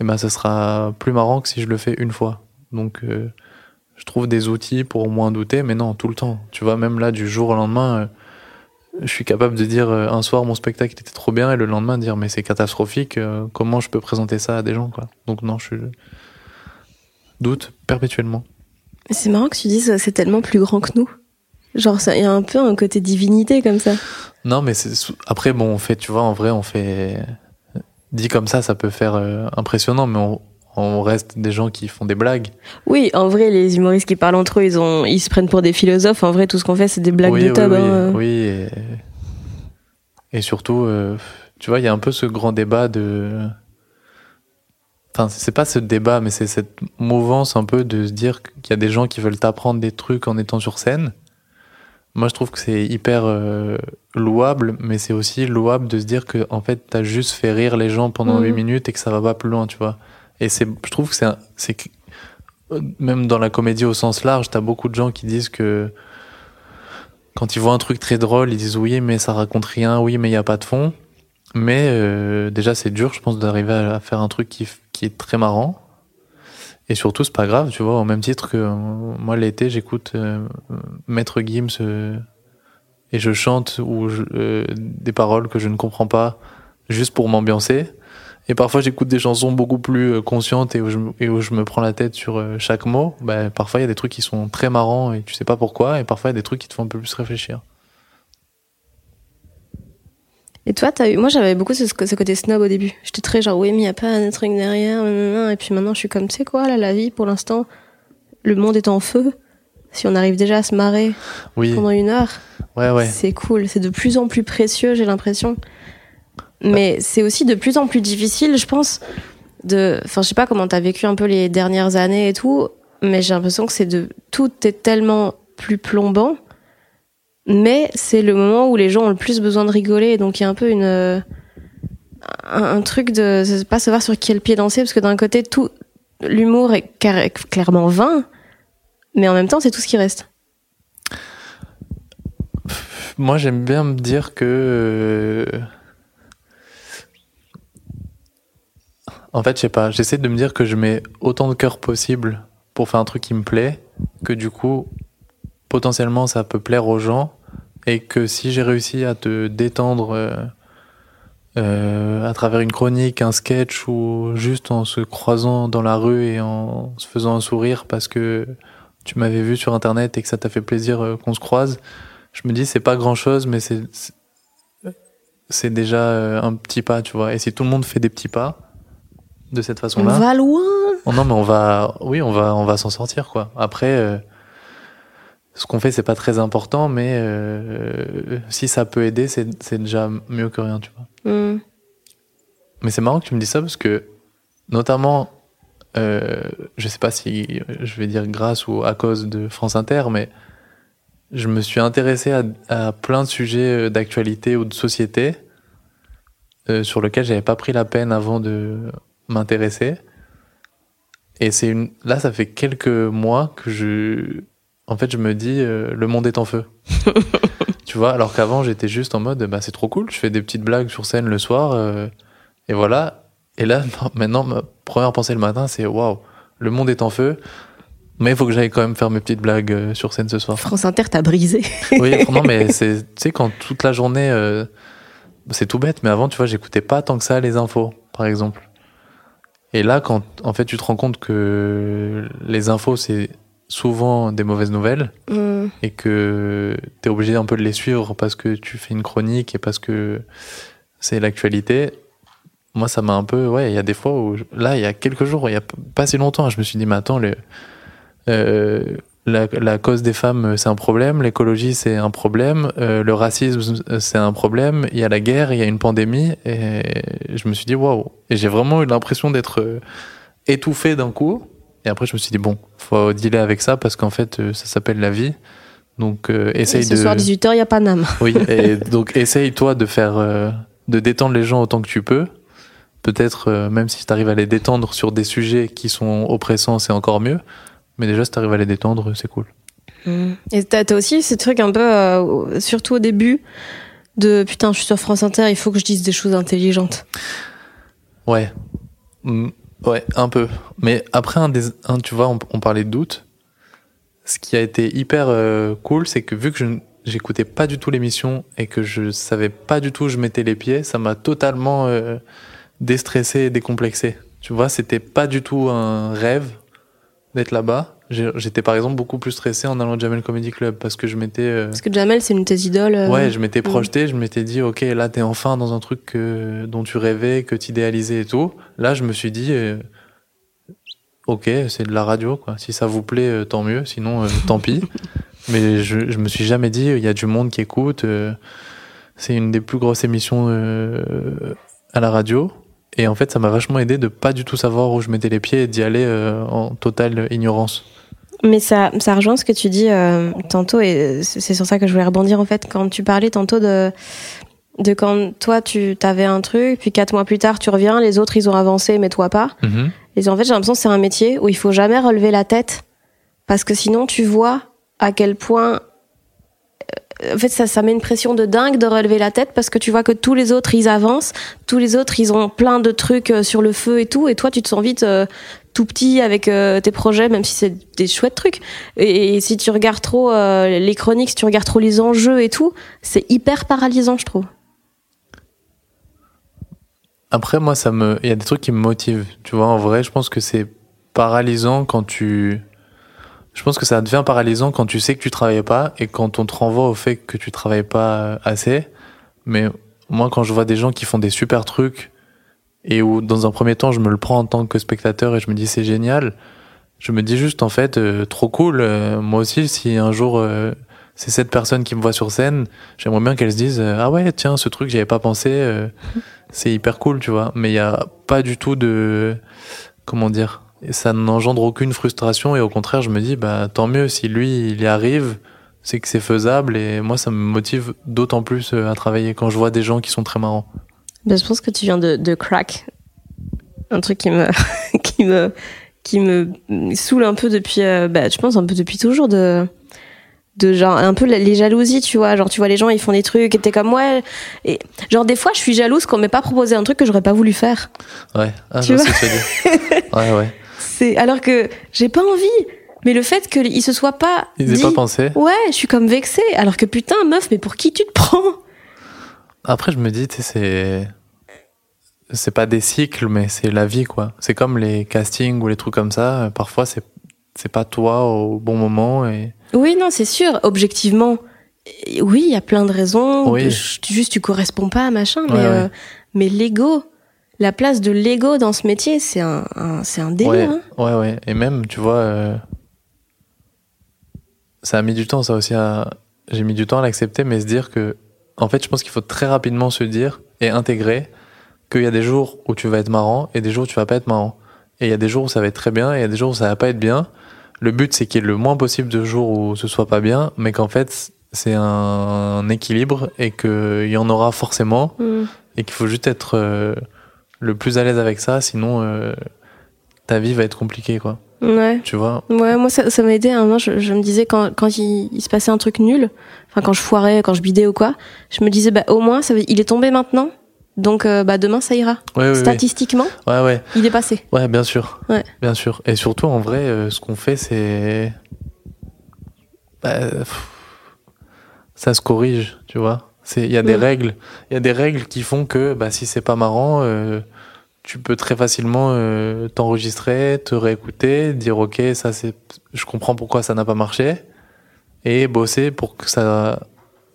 eh ben ça sera plus marrant que si je le fais une fois. Donc euh, je trouve des outils pour moins douter, mais non, tout le temps. Tu vois, même là, du jour au lendemain, euh, je suis capable de dire euh, un soir mon spectacle était trop bien et le lendemain dire mais c'est catastrophique, euh, comment je peux présenter ça à des gens, quoi. Donc non, je doute perpétuellement. C'est marrant que tu dises euh, c'est tellement plus grand que nous. Genre, il y a un peu un côté divinité comme ça. Non, mais après bon, on fait, tu vois, en vrai, on fait dit comme ça, ça peut faire euh, impressionnant, mais on, on reste des gens qui font des blagues. Oui, en vrai, les humoristes qui parlent entre eux, ils, ont, ils se prennent pour des philosophes. En vrai, tout ce qu'on fait, c'est des blagues oui, de oui, oui, hein. oui, et, et surtout, euh, tu vois, il y a un peu ce grand débat de. Enfin, c'est pas ce débat, mais c'est cette mouvance un peu de se dire qu'il y a des gens qui veulent t'apprendre des trucs en étant sur scène. Moi, je trouve que c'est hyper euh, louable, mais c'est aussi louable de se dire que en fait, t'as juste fait rire les gens pendant Mhm. 8 minutes et que ça va pas plus loin, tu vois. Et c'est, je trouve que c'est, que- même dans la comédie au sens large, t'as beaucoup de gens qui disent que quand ils voient un truc très drôle, ils disent oui, mais ça raconte rien, oui, mais il y a pas de fond. Mais euh, déjà, c'est dur, je pense, d'arriver à, faire un truc qui, qui est très marrant. Et surtout, c'est pas grave, tu vois, au même titre que euh, moi, l'été, j'écoute euh, Maître Gims euh, et je chante ou des paroles que je ne comprends pas juste pour m'ambiancer. Et parfois, j'écoute des chansons beaucoup plus conscientes et où, je, et où je me prends la tête sur chaque mot. Bah, parfois, il y a des trucs qui sont très marrants et tu sais pas pourquoi. Et parfois, il y a des trucs qui te font un peu plus réfléchir. Et toi, eu... moi j'avais beaucoup ce, ce côté snob au début. J'étais très genre, oui, mais il n'y a pas un truc derrière. Et puis maintenant, je suis comme, tu sais quoi, là, la vie, pour l'instant, le monde est en feu. Si on arrive déjà à se marrer Oui, pendant une heure, ouais, ouais. c'est cool. C'est de plus en plus précieux, j'ai l'impression. Mais c'est aussi de plus en plus difficile, je pense. De... Enfin, je sais pas comment t'as vécu un peu les dernières années et tout, mais j'ai l'impression que c'est de tout est tellement plus plombant. Mais c'est le moment où les gens ont le plus besoin de rigoler, donc il y a un peu une euh, un, truc de pas savoir sur quel pied danser, parce que d'un côté tout l'humour est clairement vain, mais en même temps c'est tout ce qui reste. Moi, j'aime bien me dire que. euh, En fait, je sais pas, j'essaie de me dire que je mets autant de cœur possible pour faire un truc qui me plaît, que du coup, potentiellement, ça peut plaire aux gens, et que si j'ai réussi à te détendre euh, euh, à travers une chronique, un sketch, ou juste en se croisant dans la rue et en se faisant un sourire parce que tu m'avais vu sur internet et que ça t'a fait plaisir euh, qu'on se croise, je me dis c'est pas grand chose mais c'est c'est- déjà euh, un petit pas tu vois et si tout le monde fait des petits pas de cette On façon là va loin. oh non mais on va oui on va on va s'en sortir quoi après euh, ce qu'on fait c'est pas très important mais euh, si ça peut aider c'est déjà mieux que rien tu vois Hmm. mais c'est marrant que tu me dis ça parce que, notamment, euh, je sais pas si je vais dire grâce ou à cause de France Inter, mais je me suis intéressé à, à plein de sujets euh, d'actualité ou de société euh, sur lesquels j'avais pas pris la peine avant de m'intéresser. Et c'est une, là, ça fait quelques mois que je, en fait, je me dis, euh, le monde est en feu. tu vois, alors qu'avant, j'étais juste en mode, bah, c'est trop cool, je fais des petites blagues sur scène le soir, euh, et voilà. Et là, maintenant, ma première pensée le matin, c'est, waouh, le monde est en feu, mais il faut que j'aille quand même faire mes petites blagues euh, sur scène ce soir. France Inter t'a brisé. oui, non, mais c'est, tu sais, quand toute la journée, euh, c'est tout bête, mais avant, tu vois, j'écoutais pas tant que ça les infos, par exemple. Et là, quand en fait tu te rends compte que les infos, c'est souvent des mauvaises nouvelles Mm. et que tu es obligé un peu de les suivre parce que tu fais une chronique et parce que c'est l'actualité. Moi, ça m'a un peu. Ouais, il y a des fois où. je- Là, il y a quelques jours, il y a pas si longtemps, je me suis dit, mais attends, le, euh, la, la cause des femmes, c'est un problème, l'écologie, c'est un problème, euh, le racisme, c'est un problème, il y a la guerre, il y a une pandémie, et je me suis dit, waouh. Et j'ai vraiment eu l'impression d'être euh, étouffé d'un coup. Et après, je me suis dit, bon, faut dealer avec ça parce qu'en fait, euh, ça s'appelle la vie. Donc, euh, Et essaye ce de. soir 18h, il y a Paname. Oui, et donc essaye toi de faire, euh, de détendre les gens autant que tu peux. Peut-être, euh, même si tu arrives à les détendre sur des sujets qui sont oppressants, c'est encore mieux. Mais déjà, si tu arrives à les détendre, c'est cool. Et t'as t'as aussi ce truc un peu, euh, surtout au début, de putain, je suis sur France Inter, il faut que je dise des choses intelligentes. Ouais. Mm, ouais, un peu. Mais après, un des, un, tu vois, on, parlait de doute. Ce qui a été hyper euh, cool, c'est que vu que je j'écoutais pas du tout l'émission et que je savais pas du tout où je mettais les pieds, ça m'a totalement euh, déstressé et décomplexé. Tu vois, c'était pas du tout un rêve d'être là-bas. J'étais par exemple beaucoup plus stressé en allant au Jamel Comedy Club parce que je m'étais euh, Parce que Jamel, c'est une de tes idoles. euh, Ouais, je m'étais projeté, je m'étais dit, ok, là, t'es enfin dans un truc que- dont tu rêvais, que tu idéalisais et tout. Là, je me suis dit, euh, ok, c'est de la radio, quoi. Si ça vous plaît, tant mieux, sinon, tant pis. Mais je, je me suis jamais dit, il y a du monde qui écoute. c'est une des plus grosses émissions à la radio. Et en fait, ça m'a vachement aidé de pas du tout savoir où je mettais les pieds et d'y aller en totale ignorance. Mais ça, ça rejoint ce que tu dis euh, tantôt, et c'est sur ça que je voulais rebondir en fait, quand tu parlais tantôt de, de quand toi tu avais un truc, puis quatre mois plus tard tu reviens, les autres ils ont avancé, mais toi pas. Et en fait, j'ai l'impression que c'est un métier où il faut jamais relever la tête, parce que sinon tu vois à quel point. euh, En fait, ça, ça met une pression de dingue de relever la tête parce que tu vois que tous les autres ils avancent, tous les autres ils ont plein de trucs euh, sur le feu et tout, et toi tu te sens vite euh, tout petit avec euh, tes projets, même si c'est des chouettes trucs. Et, si tu regardes trop euh, les chroniques, si tu regardes trop les enjeux et tout, c'est hyper paralysant, je trouve. Après, moi, ça me, il y a des trucs qui me motivent. Tu vois, en vrai, je pense que c'est paralysant quand tu, je pense que ça devient paralysant quand tu sais que tu travailles pas et quand on te renvoie au fait que tu travailles pas assez. Mais moi, quand je vois des gens qui font des super trucs et où, dans un premier temps, je me le prends en tant que spectateur et je me dis c'est génial, je me dis juste, en fait, euh, trop cool. euh, moi aussi, si un jour, euh, c'est cette personne qui me voit sur scène, j'aimerais bien qu'elle se dise, euh, ah ouais, tiens, ce truc, j'y avais pas pensé. euh, c'est hyper cool, tu vois. Mais il y a pas du tout de, comment dire, ça n'engendre aucune frustration et au contraire, je me dis, bah tant mieux si lui il y arrive, c'est que c'est faisable et moi ça me motive d'autant plus à travailler quand je vois des gens qui sont très marrants. Ben, je pense que tu viens de, de crack. Un truc qui me, qui me, qui me saoule un peu depuis, euh, bah, je pense un peu depuis toujours de, de genre, un peu les jalousies, tu vois. Genre, tu vois, les gens, ils font des trucs et t'es comme, ouais. Et, genre, des fois, je suis jalouse qu'on m'ait pas proposé un truc que j'aurais pas voulu faire. Ouais, ah, Tu vois. Ouais, ouais. C'est, alors que j'ai pas envie. Mais le fait qu'ils se soient pas Ils dit, pas pensé. ouais, je suis comme vexée. Alors que putain, meuf, mais pour qui tu te prends? Après, je me dis, tu sais, c'est. C'est pas des cycles, mais c'est la vie, quoi. C'est comme les castings ou les trucs comme ça. Parfois, c'est c'est pas toi au bon moment et. Oui, non, c'est sûr. Objectivement, oui, il y a plein de raisons. Oui. Juste, tu corresponds pas à machin. Ouais, mais, ouais. euh, mais l'ego, la place de l'ego dans ce métier, c'est un, un- c'est un délire. Ouais, hein. ouais, ouais. Et même, tu vois, euh, ça a mis du temps, ça aussi. À... J'ai mis du temps à l'accepter, mais se dire que, en fait, je pense qu'il faut très rapidement se dire et intégrer qu'il y a des jours où tu vas être marrant et des jours où tu vas pas être marrant. Et il y a des jours où ça va être très bien et il y a des jours où ça va pas être bien. Le but, c'est qu'il y ait le moins possible de jours où ce soit pas bien, mais qu'en fait, c'est un équilibre et qu'il y en aura forcément Mm. et qu'il faut juste être euh, le plus à l'aise avec ça, sinon euh, ta vie va être compliquée, quoi. Ouais. Tu vois? Ouais, moi, ça, ça m'a aidé. À un moment, je, je me disais, quand, quand il, il se passait un truc nul, enfin, quand je foirais, quand je bidais ou quoi, je me disais, bah, au moins, ça il est tombé maintenant. Donc, euh, bah, demain, ça ira. Ouais. Statistiquement, Ouais, ouais, il est passé. ouais, bien sûr. Ouais. Bien sûr. Et surtout, en vrai, euh, ce qu'on fait, c'est. Bah, pff, ça se corrige, tu vois. C'est, il y a des règles, il y a des règles qui font que, bah, si c'est pas marrant, euh, tu peux très facilement euh, t'enregistrer, te réécouter, dire ok, ça c'est, je comprends pourquoi ça n'a pas marché, et bosser pour que ça.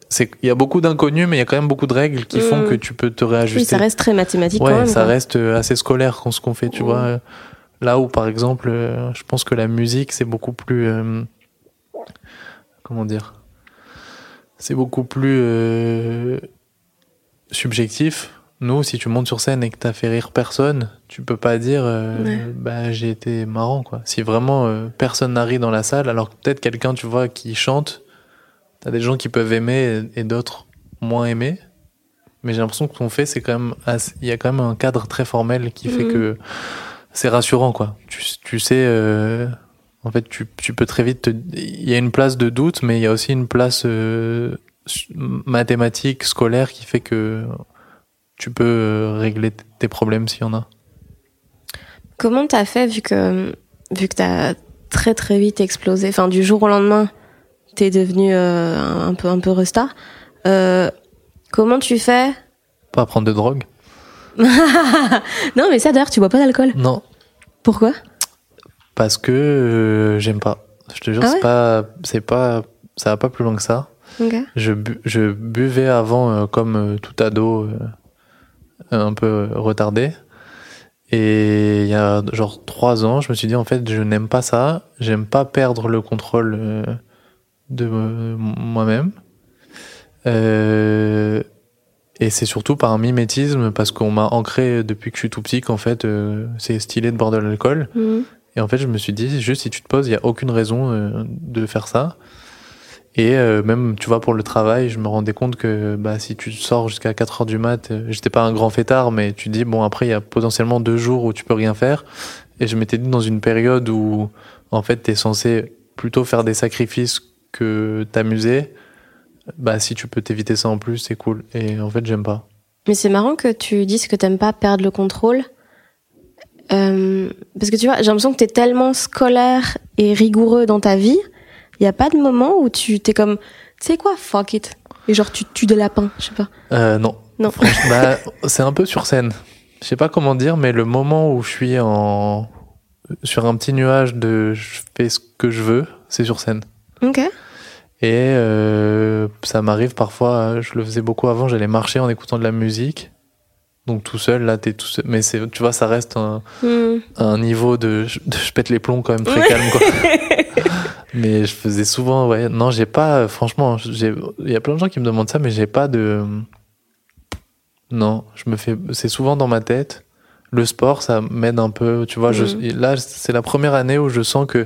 C'est, il y a beaucoup d'inconnus, mais il y a quand même beaucoup de règles qui font Mm. que tu peux te Oui, réajuster. ça reste très mathématique Ouais, quand même. ça reste euh, assez scolaire quand ce qu'on fait, tu Mm. vois. Là où, par exemple, euh, je pense que la musique, c'est beaucoup plus. euh, comment dire C'est beaucoup plus euh, subjectif. Nous, si tu montes sur scène et que t'as fait rire personne, tu peux pas dire euh, Ouais. bah j'ai été marrant quoi. Si vraiment euh, personne n'a ri dans la salle, alors que peut-être quelqu'un tu vois qui chante, t'as des gens qui peuvent aimer et, et d'autres moins aimer. Mais j'ai l'impression que ce qu'on fait, c'est quand même il y a quand même un cadre très formel qui fait Mhm. que c'est rassurant quoi. Tu, tu sais euh, en fait tu, tu peux très vite te- il y a une place de doute mais il y a aussi une place euh, mathématique scolaire qui fait que tu peux euh, régler tes problèmes s'il y en a. Comment t'as fait vu que vu que t'as très très vite explosé, enfin du jour au lendemain, t'es devenu euh, un, peu un peu resta. Euh, comment tu fais? Pas prendre de drogue Non mais ça d'ailleurs tu bois pas d'alcool. Non, Pourquoi? Parce que euh, j'aime pas. Je te jure, Ah c'est pas c'est pas ça va pas plus loin que ça. Je, bu- je buvais avant comme tout ado un peu retardé. Et il y a genre trois ans, je me suis dit en fait je n'aime pas ça, j'aime pas perdre le contrôle euh, de moi-même. Euh, et c'est surtout par un mimétisme parce qu'on m'a ancré depuis que je suis tout petit qu'en fait euh, c'est stylé de boire de l'alcool. Mhm. Et en fait, je me suis dit, juste si tu te poses, il n'y a aucune raison euh, de faire ça. Et euh, même, tu vois, pour le travail, je me rendais compte que bah, si tu sors jusqu'à 4 heures du mat, euh, j'étais pas un grand fêtard, mais tu dis, bon, après, il y a potentiellement deux jours où tu peux rien faire. Et je m'étais dit, dans une période où, en fait, tu es censé plutôt faire des sacrifices que t'amuser, bah, si tu peux t'éviter ça en plus, c'est cool. Et en fait, j'aime pas. Mais c'est marrant que tu dises que t'aimes pas perdre le contrôle. Euh, parce que tu vois, j'ai l'impression que t'es tellement scolaire et rigoureux dans ta vie. Il y a pas de moment où tu t'es comme, tu sais quoi, fuck it. Et genre, tu tues des lapins, je sais pas. Euh, non. Non. Bah, c'est un peu sur scène. Je sais pas comment dire, mais le moment où je suis en sur un petit nuage de je fais ce que je veux, c'est sur scène. Ok. Et euh, ça m'arrive parfois, je le faisais beaucoup avant, j'allais marcher en écoutant de la musique. Donc tout seul, là, t'es tout seul. Mais c'est, tu vois, ça reste un, Hmm. un niveau de, de je pète les plombs quand même très calme, quoi. mais je faisais souvent, ouais. Non, j'ai pas, euh, franchement, j'ai, il y a plein de gens qui me demandent ça, mais j'ai pas de. Non, je me fais, c'est souvent dans ma tête. Le sport, ça m'aide un peu, tu vois. Je, Mhm. là, c'est la première année où je sens que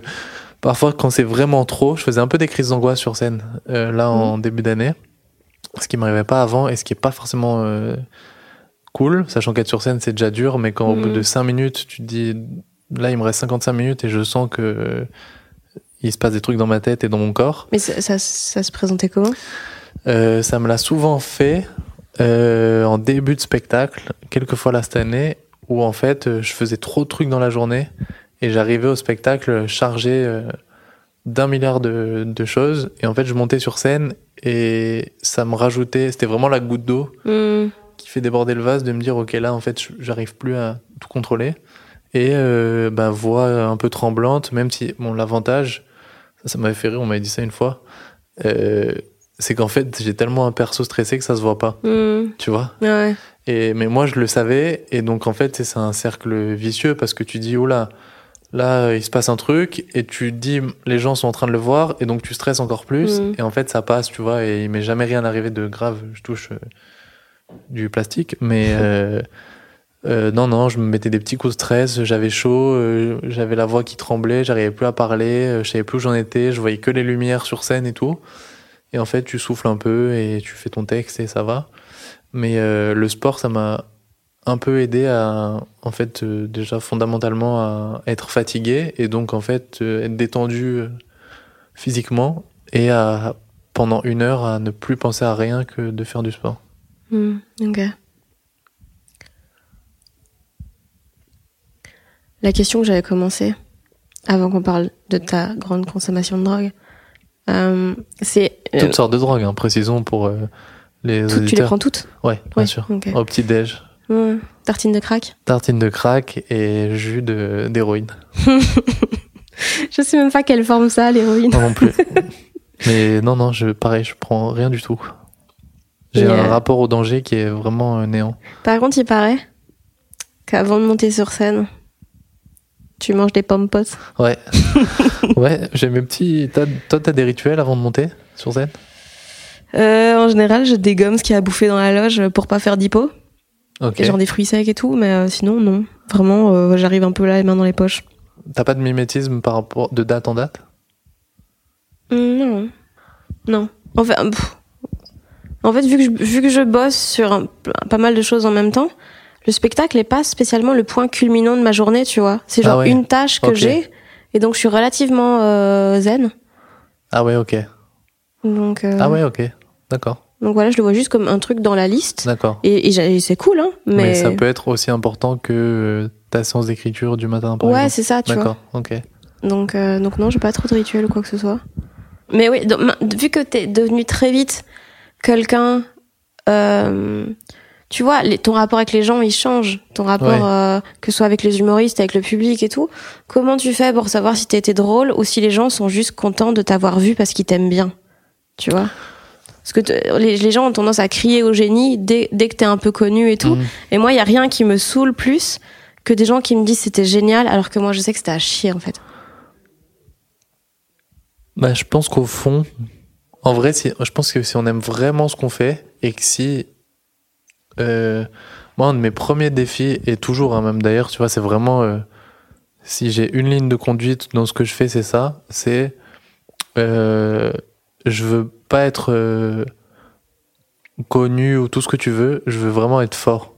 parfois, quand c'est vraiment trop, je faisais un peu des crises d'angoisse sur scène, euh, là, en début d'année. Ce qui m'arrivait pas avant et ce qui est pas forcément euh, cool, sachant qu'être sur scène, c'est déjà dur, mais quand au Mhm. bout de 5 minutes, tu te dis, là, il me reste 55 minutes et je sens que euh, il se passe des trucs dans ma tête et dans mon corps. Mais ça, ça, ça se présentait comment? Euh, ça me l'a souvent fait euh, en début de spectacle, quelques fois là cette année, où en fait euh, je faisais trop de trucs dans la journée et j'arrivais au spectacle chargé euh, d'un milliard de, de choses et en fait je montais sur scène et ça me rajoutait, c'était vraiment la goutte d'eau Hmm. qui fait déborder le vase de me dire ok là en fait j'arrive plus à tout contrôler et euh, bah, voix un peu tremblante même si bon l'avantage ça, m'avait fait rire on m'avait dit ça une fois euh, c'est qu'en fait j'ai tellement un perso stressé que ça se voit pas Hmm. tu vois? Ouais. et mais moi je le savais et donc en fait c'est un cercle vicieux parce que tu dis oh là là il se passe un truc et tu dis les gens sont en train de le voir et donc tu stresses encore plus Mhm. et en fait ça passe tu vois et il m'est jamais rien arrivé de grave je touche euh, du plastique mais euh, euh, non non je me mettais des petits coups de stress j'avais chaud euh, j'avais la voix qui tremblait j'arrivais plus à parler euh, je savais plus où j'en étais je voyais que les lumières sur scène et tout et en fait tu souffles un peu et tu fais ton texte et ça va mais euh, le sport, ça m'a un peu aidé à, en fait, déjà fondamentalement à être fatigué et donc en fait être détendu physiquement et à pendant une heure à ne plus penser à rien que de faire du sport. Hmm. Ok. La question que j'avais commencé, avant qu'on parle de ta grande consommation de drogue, euh, c'est... euh, Toutes sortes de drogues, hein, précisons pour euh, les Toutes, tu les prends toutes Ouais, bien Ouais, sûr. ok. Au petit déj. Tartine de crack tartine de crack et jus de d'héroïne. Je sais même pas quelle forme ça a, l'héroïne. Non non plus. Mais non non, je pareil, je prends rien du tout. J'ai un euh, rapport au danger qui est vraiment néant. Par contre, il paraît qu'avant de monter sur scène, tu manges des pommes potes. Ouais. ouais, j'ai mes petits. t'as- Toi, t'as des rituels avant de monter sur scène? Euh, en général, je dégomme ce qu'il y a à bouffer dans la loge pour pas faire d'hypo. Ok. Et genre des fruits secs et tout, mais euh, sinon, non. Vraiment, euh, j'arrive un peu là, les mains dans les poches. T'as pas de mimétisme par rapport de date en date? Non. Non. En fait, pff. en fait vu, que je, vu que je bosse sur un- pas mal de choses en même temps, le spectacle est pas spécialement le point culminant de ma journée, tu vois. C'est genre Ah ouais. une tâche que j'ai, et donc je suis relativement euh, zen. Ah ouais, ok. Donc, euh, Ah ouais, ok. D'accord. donc voilà, je le vois juste comme un truc dans la liste. D'accord. Et, et j'ai- et c'est cool, hein. Mais... Mais, ça peut être aussi important que euh, ta séance d'écriture du matin, par ouais, c'est ça, tu vois. D'accord, ok. Donc, euh, donc non, j'ai pas trop de rituel ou quoi que ce soit. Mais oui, donc, vu que t'es devenu très vite quelqu'un, tu vois, les- ton rapport avec les gens, il change. Ton rapport, Ouais. euh, que ce soit avec les humoristes, avec le public et tout. Comment tu fais pour savoir si t'as été drôle ou si les gens sont juste contents de t'avoir vu parce qu'ils t'aiment bien Tu vois? Parce que te- les, les gens ont tendance à crier au génie dès, dès que t'es un peu connu et tout. Mhm. Et moi, il y a rien qui me saoule plus que des gens qui me disent c'était génial alors que moi je sais que c'était à chier en fait. Bah, je pense qu'au fond, en vrai, je pense que si on aime vraiment ce qu'on fait et que si. Euh, moi, un de mes premiers défis, et toujours, hein, même d'ailleurs, tu vois, c'est vraiment. euh, si j'ai une ligne de conduite dans ce que je fais, c'est ça. C'est. euh, je veux pas être euh, connu ou tout ce que tu veux, je veux vraiment être fort.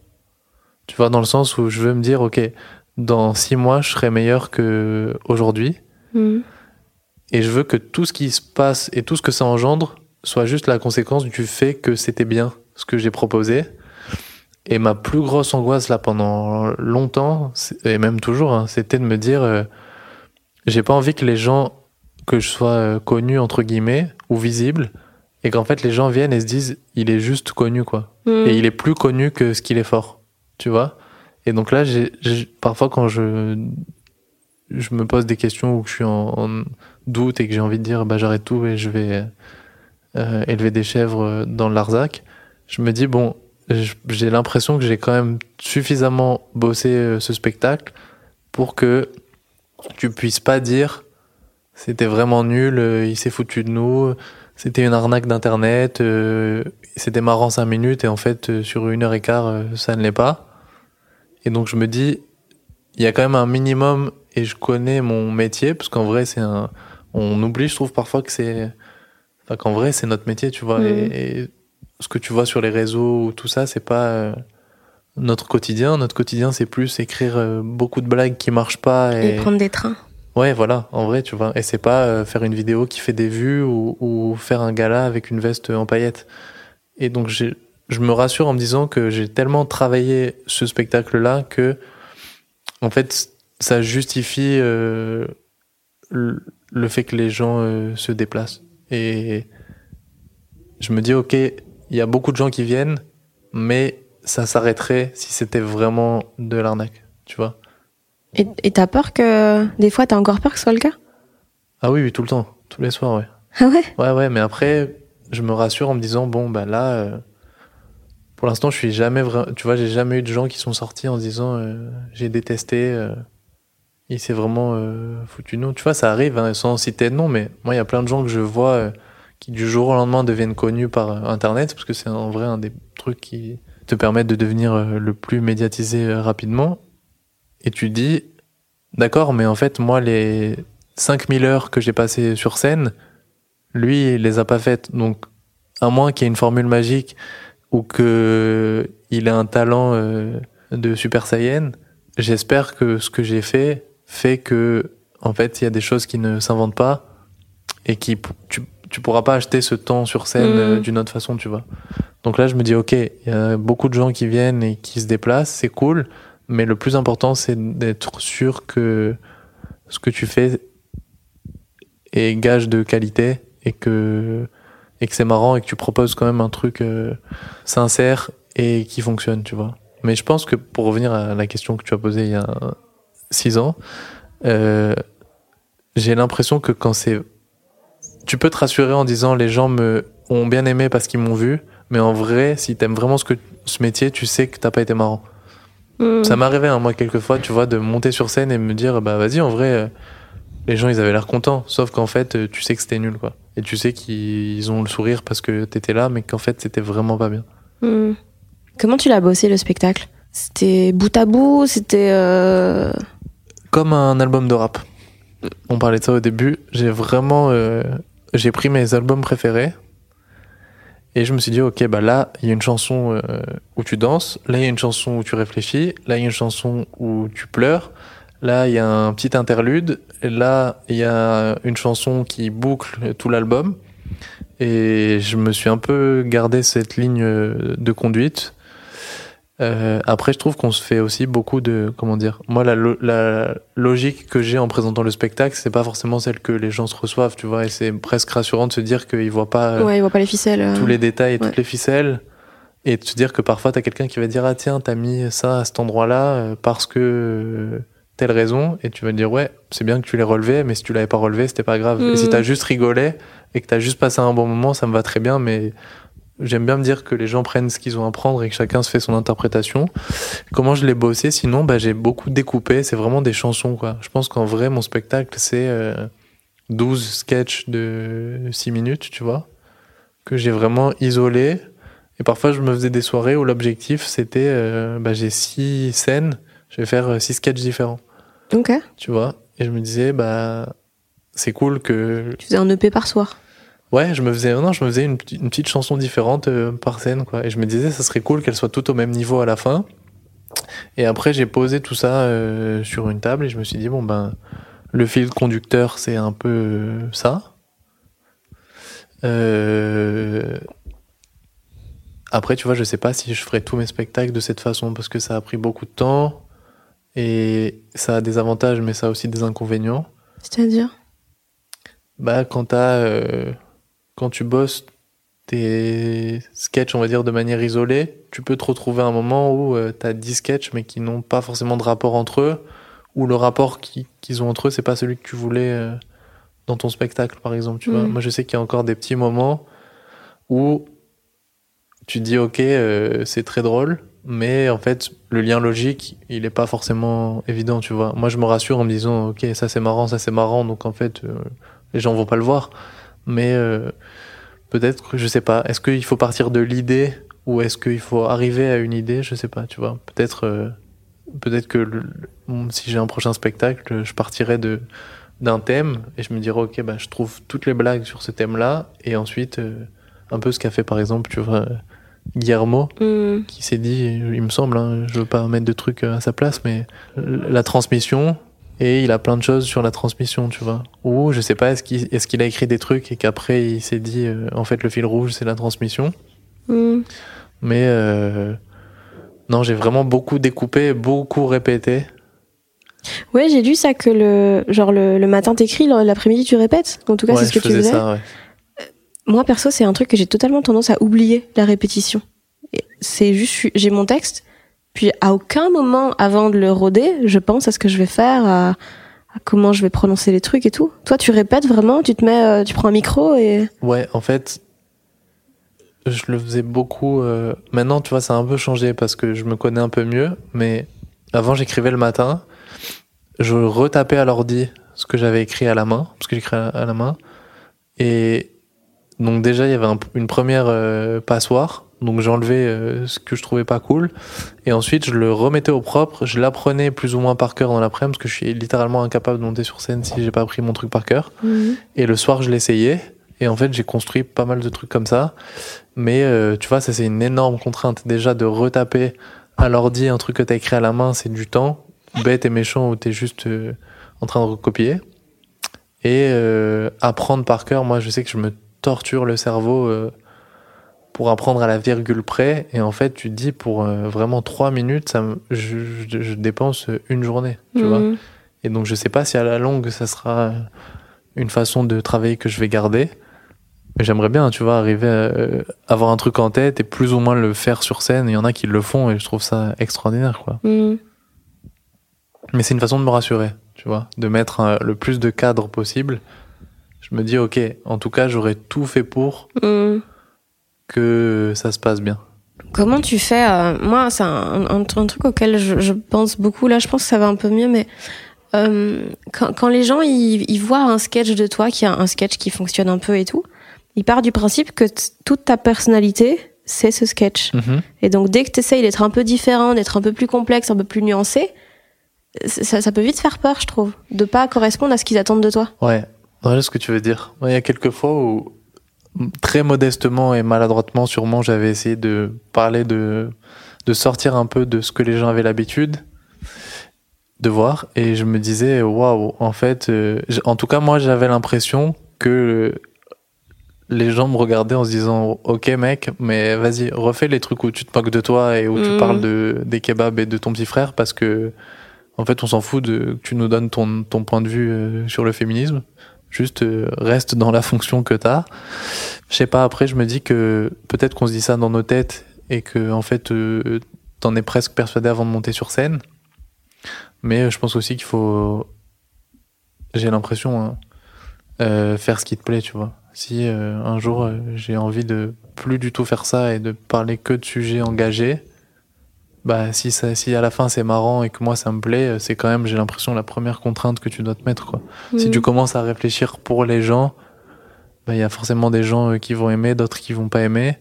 Tu vois, dans le sens où je veux me dire, ok, dans six mois, je serai meilleur que aujourd'hui. Et je veux que tout ce qui se passe et tout ce que ça engendre soit juste la conséquence du fait que c'était bien ce que j'ai proposé. Et ma plus grosse angoisse là pendant longtemps, et même toujours, hein, c'était de me dire, euh, j'ai pas envie que les gens, que je sois euh, connu entre guillemets ou visible, et qu'en fait les gens viennent et se disent, il est juste connu quoi. Mm. Et il est plus connu que ce qu'il est fort, tu vois. Et donc là, j'ai, parfois quand je je me pose des questions ou que je suis en, en doute et que j'ai envie de dire bah j'arrête tout et je vais euh, élever des chèvres dans le Larzac, je me dis bon, j'ai l'impression que j'ai quand même suffisamment bossé euh, ce spectacle pour que tu puisses pas dire c'était vraiment nul, euh, il s'est foutu de nous, c'était une arnaque d'internet, euh, c'était marrant cinq minutes et en fait sur une heure et quart ça ne l'est pas. Et donc je me dis il y a quand même un minimum et je connais mon métier parce qu'en vrai c'est un on oublie je trouve parfois que c'est enfin qu'en vrai c'est notre métier tu vois et, et ce que tu vois sur les réseaux ou tout ça c'est pas euh, notre quotidien notre quotidien c'est plus écrire euh, beaucoup de blagues qui marchent pas Et et, prendre des trains. ouais voilà en vrai tu vois et c'est pas euh, faire une vidéo qui fait des vues ou, ou faire un gala avec une veste en paillettes et donc je me rassure en me disant que j'ai tellement travaillé ce spectacle là que en fait, ça justifie euh, le, le fait que les gens euh, se déplacent. Et je me dis, ok, il y a beaucoup de gens qui viennent, mais ça s'arrêterait si c'était vraiment de l'arnaque, tu vois. Et t'as peur que. Des fois, t'as encore peur que ce soit le cas? Ah oui, oui, tout le temps, tous les soirs, ouais. Ah ouais? Ouais, ouais, mais après, je me rassure en me disant, bon, bah là, euh, pour l'instant, je suis jamais. Tu vois, j'ai jamais eu de gens qui sont sortis en se disant, euh, j'ai détesté, euh, il s'est vraiment euh, foutu nous. Tu vois, ça arrive, hein, sans citer de nom, mais moi, il y a plein de gens que je vois qui, du jour au lendemain, deviennent connus par euh, Internet, parce que c'est en vrai un des trucs qui te permettent de devenir euh, le plus médiatisé euh, rapidement. Et tu dis, d'accord, mais en fait, moi, les 5000 heures que j'ai passées sur scène, lui, il les a pas faites. Donc, à moins qu'il y ait une formule magique ou que il ait un talent de Super Saiyan, j'espère que ce que j'ai fait fait que, en fait, il y a des choses qui ne s'inventent pas et qui tu, tu pourras pas acheter ce temps sur scène euh, d'une autre façon, tu vois. Donc là, je me dis, ok, il y a beaucoup de gens qui viennent et qui se déplacent, c'est cool, mais le plus important, c'est d'être sûr que ce que tu fais est gage de qualité et que et que c'est marrant et que tu proposes quand même un truc euh, sincère et qui fonctionne, tu vois. Mais je pense que pour revenir à la question que tu as posée il y a six ans, euh, j'ai l'impression que quand c'est, tu peux te rassurer en disant les gens me ont bien aimé parce qu'ils m'ont vu, mais en vrai, si t'aimes vraiment ce que ce métier, tu sais que t'as pas été marrant. Mm. Ça m'est arrivé, hein, moi, quelquefois, tu vois, de monter sur scène et me dire, bah vas-y, en vrai, euh, les gens, ils avaient l'air contents. Sauf qu'en fait, euh, tu sais que c'était nul, quoi. Et tu sais qu'ils ont le sourire parce que t'étais là, mais qu'en fait, c'était vraiment pas bien. Mm. Comment tu l'as bossé le spectacle? C'était bout à bout C'était. euh, Comme un album de rap. On parlait de ça au début. J'ai vraiment, euh, j'ai pris mes albums préférés. Et je me suis dit, ok, bah là, il y a une chanson euh, où tu danses, là, il y a une chanson où tu réfléchis, là, il y a une chanson où tu pleures, là, il y a un petit interlude, là, il y a une chanson qui boucle tout l'album. Et je me suis un peu gardé cette ligne euh, de conduite. Euh, après, je trouve qu'on se fait aussi beaucoup de, comment dire, moi la, lo- la logique que j'ai en présentant le spectacle, c'est pas forcément celle que les gens se reçoivent, tu vois, et c'est presque rassurant de se dire qu'ils voient pas euh, Ouais, il voit pas les ficelles. euh. tous les détails et ouais. toutes les ficelles, et de se dire que parfois t'as quelqu'un qui va dire ah tiens t'as mis ça à cet endroit-là euh, parce que telle raison, et tu vas te dire ouais c'est bien que tu l'aies relevé, mais si tu l'avais pas relevé c'était pas grave. Et si Mhm. t'as juste rigolé et que t'as juste passé un bon moment, ça me va très bien, mais J'aime bien me dire que les gens prennent ce qu'ils ont à prendre et que chacun se fait son interprétation. Comment je l'ai bossé Sinon, bah, j'ai beaucoup découpé. C'est vraiment des chansons, quoi. Je pense qu'en vrai, mon spectacle, c'est euh, 12 sketchs de 6 minutes, tu vois, que j'ai vraiment isolé. Et parfois, je me faisais des soirées où l'objectif, c'était, euh, bah, j'ai 6 scènes, je vais faire 6 sketchs différents, Ok. tu vois? Et je me disais, bah, c'est cool que Tu faisais un EP par soir. Ouais, je me faisais, non, je me faisais une, petite- une petite chanson différente euh, par scène, quoi. Et je me disais, ça serait cool qu'elle soit toutes au même niveau à la fin. Et après, j'ai posé tout ça euh, sur une table et je me suis dit, bon, ben, le fil conducteur, c'est un peu euh, ça. Après, tu vois, je sais pas si je ferai tous mes spectacles de cette façon parce que ça a pris beaucoup de temps et ça a des avantages, mais ça a aussi des inconvénients. C'est-à-dire? Bah, quand t'as, quand tu bosses tes sketchs, on va dire, de manière isolée, tu peux te retrouver à un moment où euh, t'as 10 sketchs, mais qui n'ont pas forcément de rapport entre eux, ou le rapport qui- qu'ils ont entre eux, c'est pas celui que tu voulais euh, dans ton spectacle, par exemple, tu vois. Mhm. Moi, je sais qu'il y a encore des petits moments où tu dis, ok, euh, c'est très drôle, mais en fait, le lien logique, il est pas forcément évident, tu vois. Moi, je me rassure en me disant, ok, ça c'est marrant, ça c'est marrant, donc en fait, euh, les gens vont pas le voir. Mais euh, peut-être que je sais pas. Est-ce qu'il faut partir de l'idée ou est-ce qu'il faut arriver à une idée? Je sais pas, tu vois. Peut-être, euh, peut-être que le- le- si j'ai un prochain spectacle, je partirai de d'un thème et je me dirai ok, bah je trouve toutes les blagues sur ce thème-là et ensuite euh, un peu ce qu'a fait par exemple, tu vois, Guillermo Hmm. qui s'est dit, il me semble, hein, je veux pas mettre de trucs à sa place, mais la transmission, et il a plein de choses sur la transmission, tu vois. Ou je sais pas, est-ce qu'il est a écrit des trucs et qu'après il s'est dit, euh, en fait, le fil rouge, c'est la transmission. Hmm. Mais euh, non, j'ai vraiment beaucoup découpé, beaucoup répété. Ouais, j'ai lu ça que le genre le, le matin t'écris, l'après-midi tu répètes. En tout cas, ouais, c'est ce que tu faisais ça, ouais. Moi perso, c'est un truc que j'ai totalement tendance à oublier la répétition. C'est juste j'ai mon texte, puis à aucun moment avant de le roder, je pense à ce que je vais faire, à, comment je vais prononcer les trucs et tout. Toi, tu répètes vraiment, tu te mets, euh, tu prends un micro et Ouais, en fait, je le faisais beaucoup. euh, Maintenant, tu vois, ça a un peu changé parce que je me connais un peu mieux. Mais avant, j'écrivais le matin. Je retapais à l'ordi ce que j'avais écrit à la main, parce que j'écris à la main. Et donc déjà, il y avait un- une première euh, passoire. Donc j'enlevais euh, ce que je trouvais pas cool. Et ensuite, je le remettais au propre. Je l'apprenais plus ou moins par cœur dans l'après-midi, parce que je suis littéralement incapable de monter sur scène si j'ai pas appris mon truc par cœur. Et le soir, je l'essayais. Et en fait, j'ai construit pas mal de trucs comme ça. Mais euh, tu vois, ça c'est une énorme contrainte. Déjà, de retaper à l'ordi un truc que t'as écrit à la main, c'est du temps. Bête et méchant où t'es juste euh, en train de recopier. Et euh, apprendre par cœur, moi je sais que je me torture le cerveau euh, pour apprendre à la virgule près. Et en fait, tu te dis pour euh, vraiment trois minutes, ça me- je, je- je dépense une journée. Tu vois Mhm. et donc je sais pas si à la longue ça sera une façon de travailler que je vais garder. Mais j'aimerais bien, tu vois, arriver à euh, avoir un truc en tête et plus ou moins le faire sur scène. Il y en a qui le font et je trouve ça extraordinaire, quoi. Mm. Mais c'est une façon de me rassurer, tu vois, de mettre euh, le plus de cadres possible. Je me dis, ok, en tout cas, j'aurais tout fait pour Mm. Que ça se passe bien. Comment tu fais euh, Moi, c'est un, un, un truc auquel je, je pense beaucoup. Là, je pense que ça va un peu mieux, mais euh, quand, quand les gens ils, ils voient un sketch de toi, qui a un sketch qui fonctionne un peu et tout, ils partent du principe que toute ta personnalité, c'est ce sketch. Et donc, dès que tu essayes d'être un peu différent, d'être un peu plus complexe, un peu plus nuancé, ça, ça peut vite faire peur, je trouve, de pas correspondre à ce qu'ils attendent de toi. Ouais, voilà ce que tu veux dire. Il y a quelques fois où, très modestement et maladroitement, sûrement, j'avais essayé de parler de, de sortir un peu de ce que les gens avaient l'habitude de voir. Et je me disais, waouh, en fait, euh, en tout cas, moi, j'avais l'impression que les gens me regardaient en se disant, ok, mec, mais vas-y, refais les trucs où tu te moques de toi et où tu Mhm. parles de, des kebabs et de ton petit frère parce que, en fait, on s'en fout de que tu nous donnes ton, ton point de vue euh, sur le féminisme. Juste euh, reste dans la fonction que t'as. Je sais pas. Après, je me dis que peut-être qu'on se dit ça dans nos têtes et que en fait, euh, t'en es presque persuadé avant de monter sur scène. Mais euh, je pense aussi qu'il faut. J'ai l'impression hein, faire ce qui te plaît, tu vois. Si un jour j'ai envie de plus du tout faire ça et de parler que de sujets engagés, bah si ça, si à la fin c'est marrant et que moi ça me plaît, euh, c'est quand même j'ai l'impression la première contrainte que tu dois te mettre quoi. Si tu commences à réfléchir pour les gens, bah, il y a forcément des gens euh, qui vont aimer, d'autres qui vont pas aimer.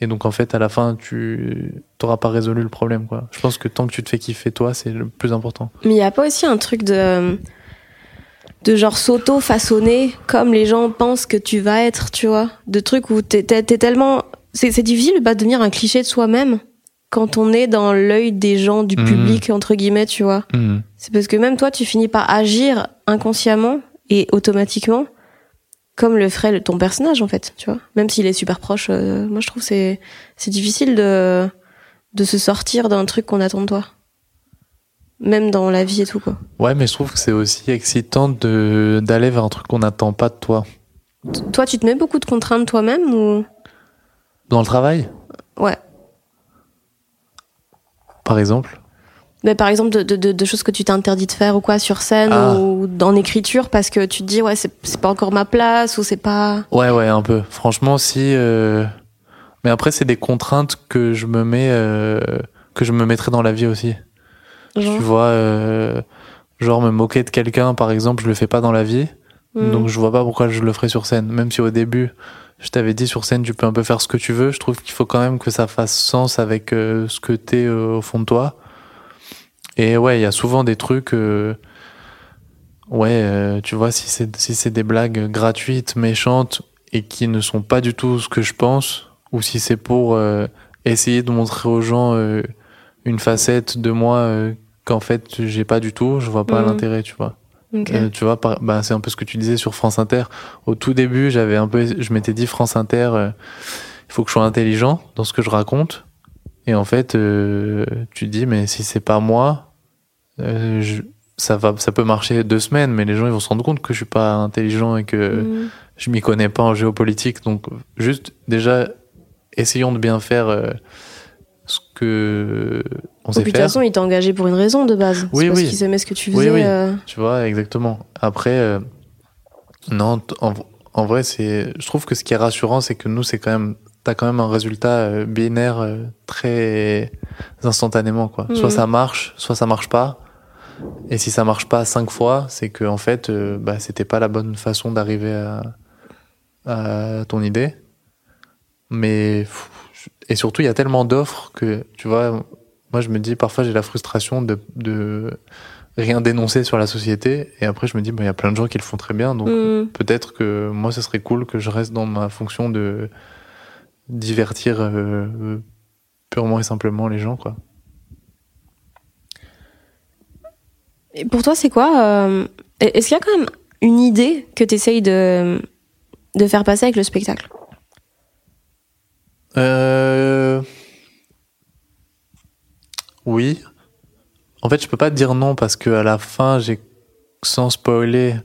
Et donc, en fait, à la fin, tu t'auras pas résolu le problème, quoi. Je pense que tant que tu te fais kiffer toi, c'est le plus important. Mais il y a pas aussi un truc de de genre s'auto-façonner comme les gens pensent que tu vas être, tu vois, de trucs où t'es tellement c'est c'est difficile de pas devenir un cliché de soi-même quand on est dans l'œil des gens du Mhm. public entre guillemets, tu vois. C'est parce que même toi, tu finis par agir inconsciemment et automatiquement comme le ferait ton personnage en fait, tu vois. Même s'il est super proche, euh, moi je trouve que c'est c'est difficile de de se sortir d'un truc qu'on attend de toi. Même dans la vie et tout quoi. Ouais, mais je trouve que c'est aussi excitant de d'aller vers un truc qu'on n'attend pas de toi. T- Toi, tu te mets beaucoup de contraintes toi-même ou? Dans le travail, ouais. Par exemple. Mais par exemple de, de, choses que tu t'interdis de faire ou quoi sur scène Ah. ou en écriture parce que tu te dis ouais c'est c'est pas encore ma place ou c'est pas Ouais, ouais, un peu. Franchement, si. euh, Mais après, c'est des contraintes que je me mets, euh, que je me mettrais dans la vie aussi. genre. Tu vois, euh, genre me moquer de quelqu'un, par exemple, je le fais pas dans la vie. Hmm. Donc je vois pas pourquoi je le ferais sur scène. Même si au début, je t'avais dit sur scène, tu peux un peu faire ce que tu veux. Je trouve qu'il faut quand même que ça fasse sens avec euh, ce que t'es euh, au fond de toi. Et ouais, il y a souvent des trucs. euh, ouais, tu vois, si c'est si c'est des blagues gratuites, méchantes et qui ne sont pas du tout ce que je pense, ou si c'est pour essayer de montrer aux gens une facette de moi qu'en fait j'ai pas du tout, je vois pas Mhm. l'intérêt, tu vois. Euh, tu vois, bah, c'est un peu ce que tu disais sur France Inter. Au tout début, j'avais un peu, je m'étais dit France Inter, euh, il faut que je sois intelligent dans ce que je raconte. Et en fait, euh, tu dis, mais si c'est pas moi, je- ça va, ça peut marcher deux semaines, mais les gens ils vont se rendre compte que je suis pas intelligent et que Hmm. je m'y connais pas en géopolitique. Donc, juste déjà, essayons de bien faire ce que on sait puis de toute faire. façon, il t'a engagé pour une raison de base. Oui, c'est parce oui. qu'ils aimaient ce que tu Oui, faisais. oui. euh, Tu vois, exactement. Après, euh, non, en, en vrai, c'est, je trouve que ce qui est rassurant, c'est que nous, c'est quand même, t'as quand même un résultat euh, binaire euh, très instantanément, quoi. Soit ça marche, soit ça marche pas. Et si ça marche pas cinq fois, c'est que en fait, euh, bah, c'était pas la bonne façon d'arriver à, à ton idée. Mais et surtout, il y a tellement d'offres que tu vois, moi, je me dis parfois, j'ai la frustration de, de rien dénoncer sur la société. Et après, je me dis, bah, il y a plein de gens qui le font très bien. Donc, hmm. peut-être que moi, ce serait cool que je reste dans ma fonction de divertir euh, purement et simplement les gens, quoi. Et pour toi, c'est quoi euh, Est-ce qu'il y a quand même une idée que tu essayes de, de faire passer avec le spectacle? Euh... Oui. En fait, je peux pas te dire non parce que à la fin, j'ai, sans spoiler,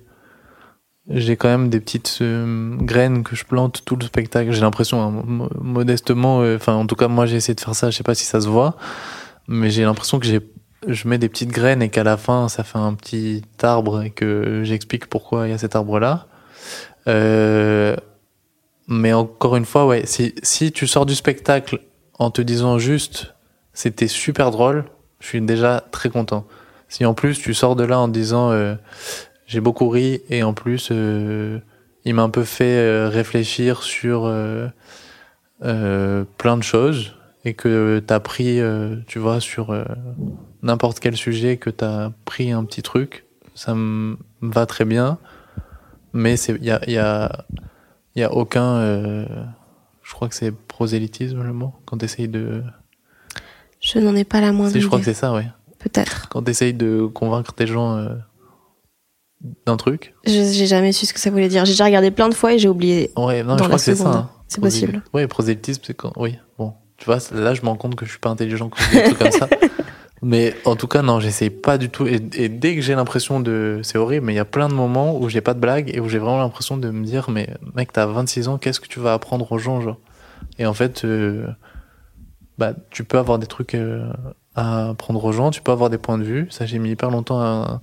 j'ai quand même des petites euh, graines que je plante tout le spectacle. J'ai l'impression, hein, mo- modestement, euh, enfin en tout cas moi j'ai essayé de faire ça. Je sais pas si ça se voit, mais j'ai l'impression que j'ai, je mets des petites graines et qu'à la fin ça fait un petit arbre et que j'explique pourquoi il y a cet arbre là. Euh, mais encore une fois, ouais, si si tu sors du spectacle en te disant juste c'était super drôle, je suis déjà très content. Si en plus tu sors de là en disant euh, j'ai beaucoup ri et en plus euh, il m'a un peu fait euh, réfléchir sur euh, euh, plein de choses et que t'as pris tu vois sur n'importe quel sujet que t'as pris un petit truc ça me va très bien mais il y a y a y a aucun je crois que c'est prosélytisme le mot quand t'essayes de Je n'en ai pas la moindre si je crois que idée. c'est ça ouais Peut-être. quand t'essayes de convaincre des gens euh, d'un truc Je- J'ai jamais su ce que ça voulait dire. J'ai déjà regardé plein de fois et j'ai oublié. Ouais, non, Dans je crois que c'est ça. hein. C'est possible. Ouais, prosélytisme, c'est quand. Oui, bon. Tu vois, là, je me rends compte que je suis pas intelligent quand je dis des trucs comme ça. Mais en tout cas, non, j'essaye pas du tout. Et, et dès que j'ai l'impression de. C'est horrible, mais il y a plein de moments où j'ai pas de blague et où j'ai vraiment l'impression de me dire, mais mec, t'as 26 ans, qu'est-ce que tu vas apprendre aux gens, genre? Et en fait, euh, bah, tu peux avoir des trucs euh, à apprendre aux gens, tu peux avoir des points de vue. Ça, j'ai mis hyper longtemps à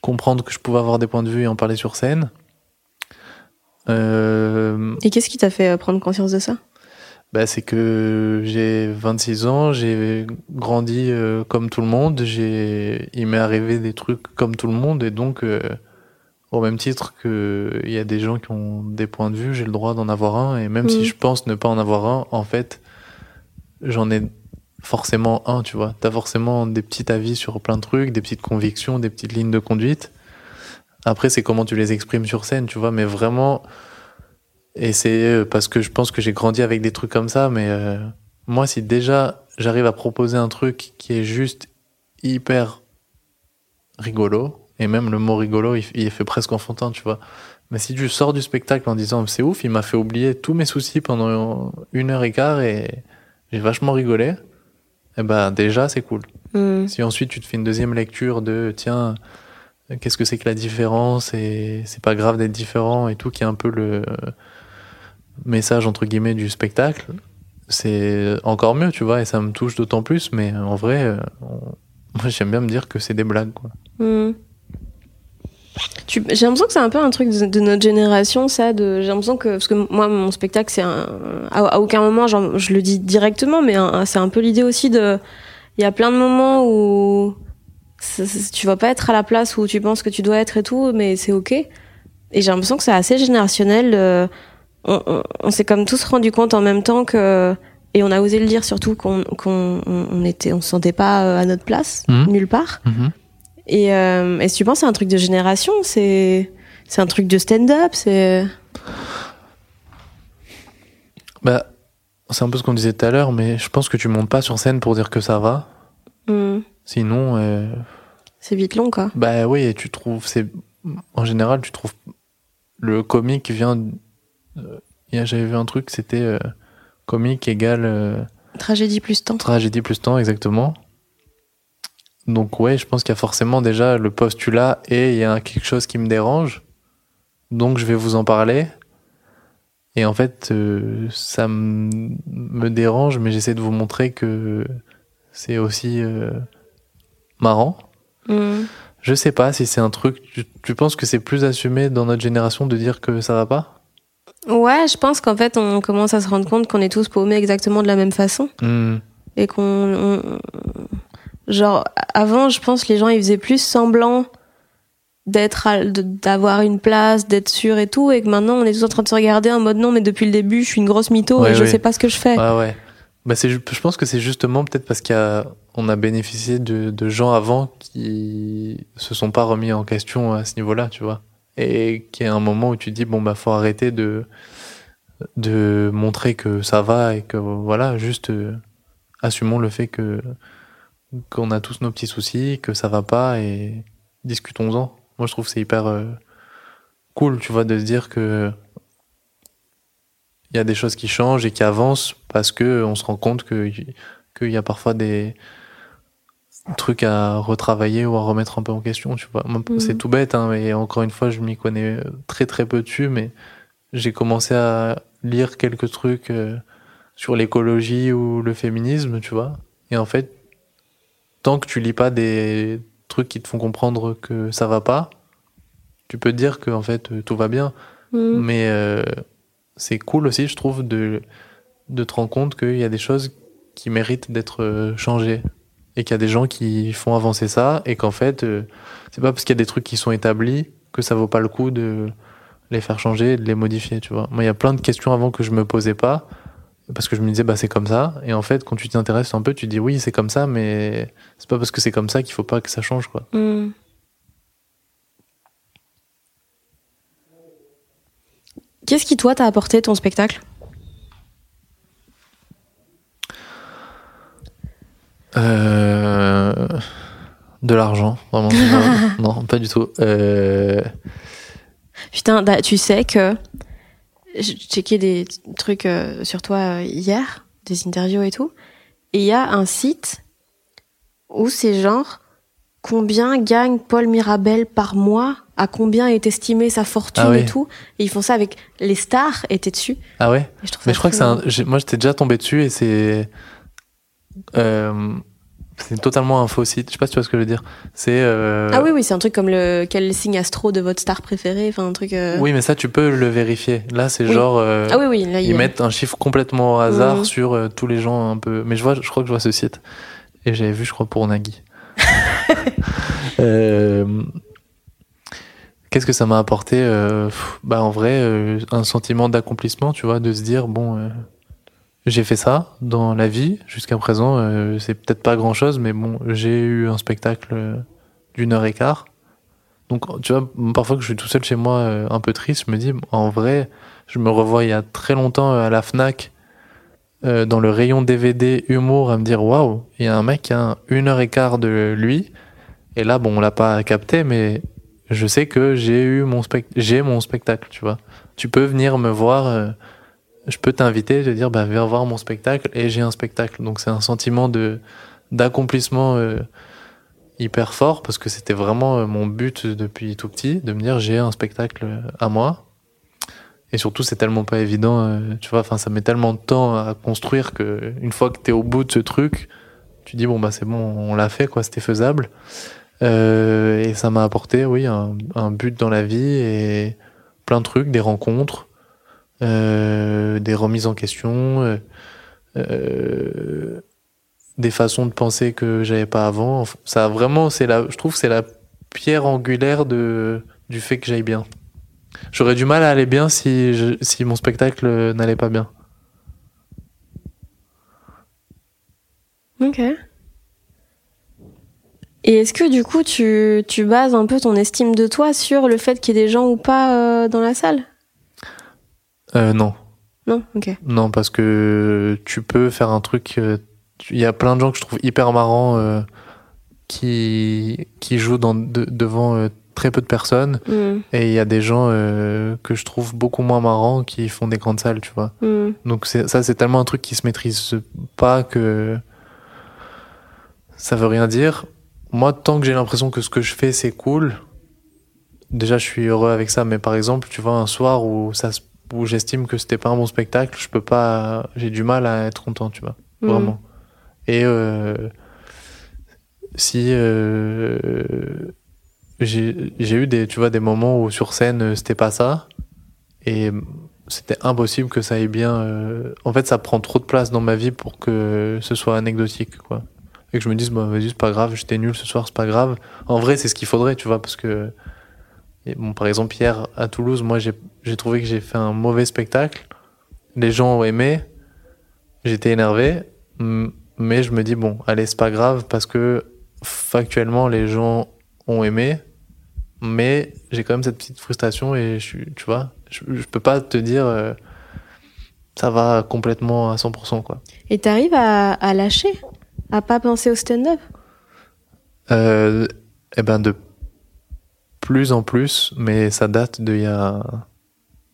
comprendre que je pouvais avoir des points de vue et en parler sur scène. Euh, Et qu'est-ce qui t'a fait euh, prendre conscience de ça? Bah, c'est que j'ai 26 ans, j'ai grandi euh, comme tout le monde, j'ai, il m'est arrivé des trucs comme tout le monde, et donc, euh, au même titre que il y a des gens qui ont des points de vue, j'ai le droit d'en avoir un, et même si je pense ne pas en avoir un, en fait, j'en ai forcément un, tu vois. T'as forcément des petits avis sur plein de trucs, des petites convictions, des petites lignes de conduite. Après, c'est comment tu les exprimes sur scène, tu vois, mais vraiment, et c'est euh, parce que je pense que j'ai grandi avec des trucs comme ça, mais euh, moi, si déjà j'arrive à proposer un truc qui est juste hyper rigolo, et même le mot rigolo, il, il est fait presque enfantin, tu vois. Mais si tu sors du spectacle en disant c'est ouf, il m'a fait oublier tous mes soucis pendant une heure et quart et j'ai vachement rigolé, eh ben déjà c'est cool. Hmm. Si ensuite tu te fais une deuxième lecture de tiens, qu'est-ce que c'est que la différence et c'est pas grave d'être différent et tout, qui est un peu le message entre guillemets du spectacle, c'est encore mieux, tu vois, et ça me touche d'autant plus, mais en vrai, euh, on- moi j'aime bien me dire que c'est des blagues, quoi. Hmm. J'ai l'impression que c'est un peu un truc de, de notre génération, ça. De, j'ai l'impression que parce que moi, mon spectacle, c'est un, à, à aucun moment, genre, je le dis directement, mais c'est un peu l'idée aussi de. Il y a plein de moments où tu vas pas être à la place où tu penses que tu dois être et tout, mais c'est ok. Et j'ai l'impression que c'est assez générationnel. euh, on on, on s'est comme tous rendu compte en même temps que et on a osé le dire surtout qu'on qu'on on, on était on se sentait pas euh, à notre place Mhm. nulle part. Et, euh, et si tu penses c'est un truc de génération, c'est c'est un truc de stand-up, c'est Bah, c'est un peu ce qu'on disait tout à l'heure, mais je pense que tu montes pas sur scène pour dire que ça va. Hmm. Sinon, euh, c'est vite long quoi. bah oui, et tu trouves, c'est en général, tu trouves le comique vient. euh, J'avais vu un truc, c'était euh, comique égale euh, Tragédie plus temps. tragédie plus temps, exactement. Donc ouais, je pense qu'il y a forcément déjà le postulat et il y a quelque chose qui me dérange. Donc je vais vous en parler. Et en fait, euh, ça me dérange, mais j'essaie de vous montrer que c'est aussi euh, marrant. Hmm. Je sais pas si c'est un truc. Tu, tu penses que c'est plus assumé dans notre génération de dire que ça va pas? Ouais, je pense qu'en fait on commence à se rendre compte qu'on est tous paumés exactement de la même façon Hmm. et qu'on on- genre avant je pense les gens ils faisaient plus semblant d'être d'avoir une place, d'être sûr et tout et que maintenant on est tous en train de se regarder en mode non mais depuis le début je suis une grosse mytho Ouais, et je sais pas ce que je fais. Ouais, ouais. Bah, c'est, je pense que c'est justement peut-être parce y a, on a bénéficié de, de gens avant qui se sont pas remis en question à ce niveau-là, tu vois. Et qu'il y a un moment où tu dis, bon, bah, faut arrêter de, de montrer que ça va et que, voilà, juste, euh, assumons le fait que, qu'on a tous nos petits soucis, que ça va pas et discutons-en. Moi, je trouve que c'est hyper euh, cool, tu vois, de se dire que il y a des choses qui changent et qui avancent parce que on se rend compte que qu'il y a parfois des trucs à retravailler ou à remettre un peu en question, tu vois. Mhm. C'est tout bête, hein, mais encore une fois, je m'y connais très très peu dessus, mais j'ai commencé à lire quelques trucs euh, sur l'écologie ou le féminisme, tu vois. Et en fait, tant que tu lis pas des trucs qui te font comprendre que ça va pas, tu peux te dire que en fait euh, tout va bien. Mm. Mais euh, c'est cool aussi, je trouve, de, de te rendre compte qu'il y a des choses qui méritent d'être euh, changées. Et qu'il y a des gens qui font avancer ça. Et qu'en fait, euh, c'est pas parce qu'il y a des trucs qui sont établis que ça vaut pas le coup de les faire changer et de les modifier, tu vois. Moi, il y a plein de questions avant que je me posais pas. Parce que je me disais, bah, c'est comme ça. Et en fait, quand tu t'y intéresses un peu, tu te dis, oui, c'est comme ça, mais c'est pas parce que c'est comme ça qu'il faut pas que ça change, quoi. Mm. Qu'est-ce qui, toi, t'a apporté ton spectacle? Euh, de l'argent, vraiment. non, non, pas du tout. Euh, Putain, da- tu sais que j'ai checké des trucs euh, sur toi euh, hier, des interviews et tout, et il y a un site où c'est genre combien gagne Paul Mirabel par mois, à combien est estimée sa fortune Ah et tout, et ils font ça avec les stars étaient dessus. Ah ouais je Mais je crois que c'est un. Moi, j'étais déjà tombé dessus et c'est. Euh, c'est totalement un faux site. Je sais pas si tu vois ce que je veux dire. C'est. euh, Ah oui, oui, c'est un truc comme le quel signe astro de votre star préférée, enfin un truc. euh, Oui, mais ça, tu peux le vérifier. Là, c'est Oui. genre. euh, Ah oui, oui, là il y Ils a- mettent un chiffre complètement au hasard Mhm. sur euh, tous les gens un peu. Mais je vois, je crois que je vois ce site. Et j'avais vu, je crois, pour Nagui. Euh, Qu'est-ce que ça m'a apporté euh, Bah, en vrai, un sentiment d'accomplissement, tu vois, de se dire bon, euh, j'ai fait ça dans la vie jusqu'à présent. euh, c'est peut-être pas grand-chose, mais bon, j'ai eu un spectacle euh, d'une heure et quart. Donc, tu vois, parfois que je suis tout seul chez moi, euh, un peu triste, je me dis, en vrai, je me revois il y a très longtemps à la Fnac, dans le rayon DVD humour, à me dire, waouh, il y a un mec qui a un- une heure et quart de lui. Et là, bon, on l'a pas capté, mais je sais que j'ai eu mon spectacle, j'ai mon spectacle, tu vois. Tu peux venir me voir, je peux t'inviter, te dire, bah, viens voir mon spectacle, et j'ai un spectacle. Donc, c'est un sentiment de, d'accomplissement, euh, hyper fort parce que c'était vraiment euh, mon but depuis tout petit de me dire j'ai un spectacle euh, à moi. Et surtout c'est tellement pas évident tu vois enfin ça met tellement de temps à construire que une fois que t'es au bout de ce truc tu dis bon bah c'est bon on l'a fait quoi c'était faisable. Et ça m'a apporté oui un, un but dans la vie et plein de trucs des rencontres des remises en question euh, euh, des façons de penser que j'avais pas avant. Ça vraiment, c'est la, je trouve c'est la pierre angulaire de, du fait que j'aille bien. J'aurais du mal à aller bien si, si mon spectacle n'allait pas bien. Ok. Et est-ce que du coup tu, tu bases un peu ton estime de toi sur le fait qu'il y ait des gens ou pas euh, dans la salle? Euh, non, Non Ok. non, parce que tu peux faire un truc. euh, Il y a plein de gens que je trouve hyper marrants euh, qui, qui jouent dans, de- devant euh, très peu de personnes. Hmm, Et il y a des gens que je trouve beaucoup moins marrants qui font des grandes salles, tu vois. hmm. Donc ça, c'est tellement un truc qui se maîtrise pas que ça veut rien dire. Moi, tant que j'ai l'impression que ce que je fais, c'est cool, déjà, je suis heureux avec ça. Mais par exemple, tu vois, un soir où ça, se- où j'estime que c'était pas un bon spectacle, je peux pas, j'ai du mal à être content, tu vois, Hmm. vraiment. Et euh, si euh, j'ai eu des, tu vois, des moments où sur scène, c'était pas ça, et c'était impossible que ça aille bien. euh, En fait, ça prend trop de place dans ma vie pour que ce soit anecdotique, quoi. Et que je me dise, bah, vas-y, c'est pas grave, j'étais nul ce soir, c'est pas grave. En vrai, c'est ce qu'il faudrait, tu vois, parce que, et bon, par exemple, hier à Toulouse, moi, j'ai trouvé que j'ai fait un mauvais spectacle. Les gens ont aimé, j'étais énervé, mais je me dis, bon, allez, c'est pas grave, parce que factuellement, les gens ont aimé, mais j'ai quand même cette petite frustration et je suis, tu vois, je, je peux pas te dire euh, ça va complètement à 100%, quoi. Et t'arrives à, à lâcher À pas penser au stand-up? Euh, eh ben, de plus en plus, mais ça date d'il y a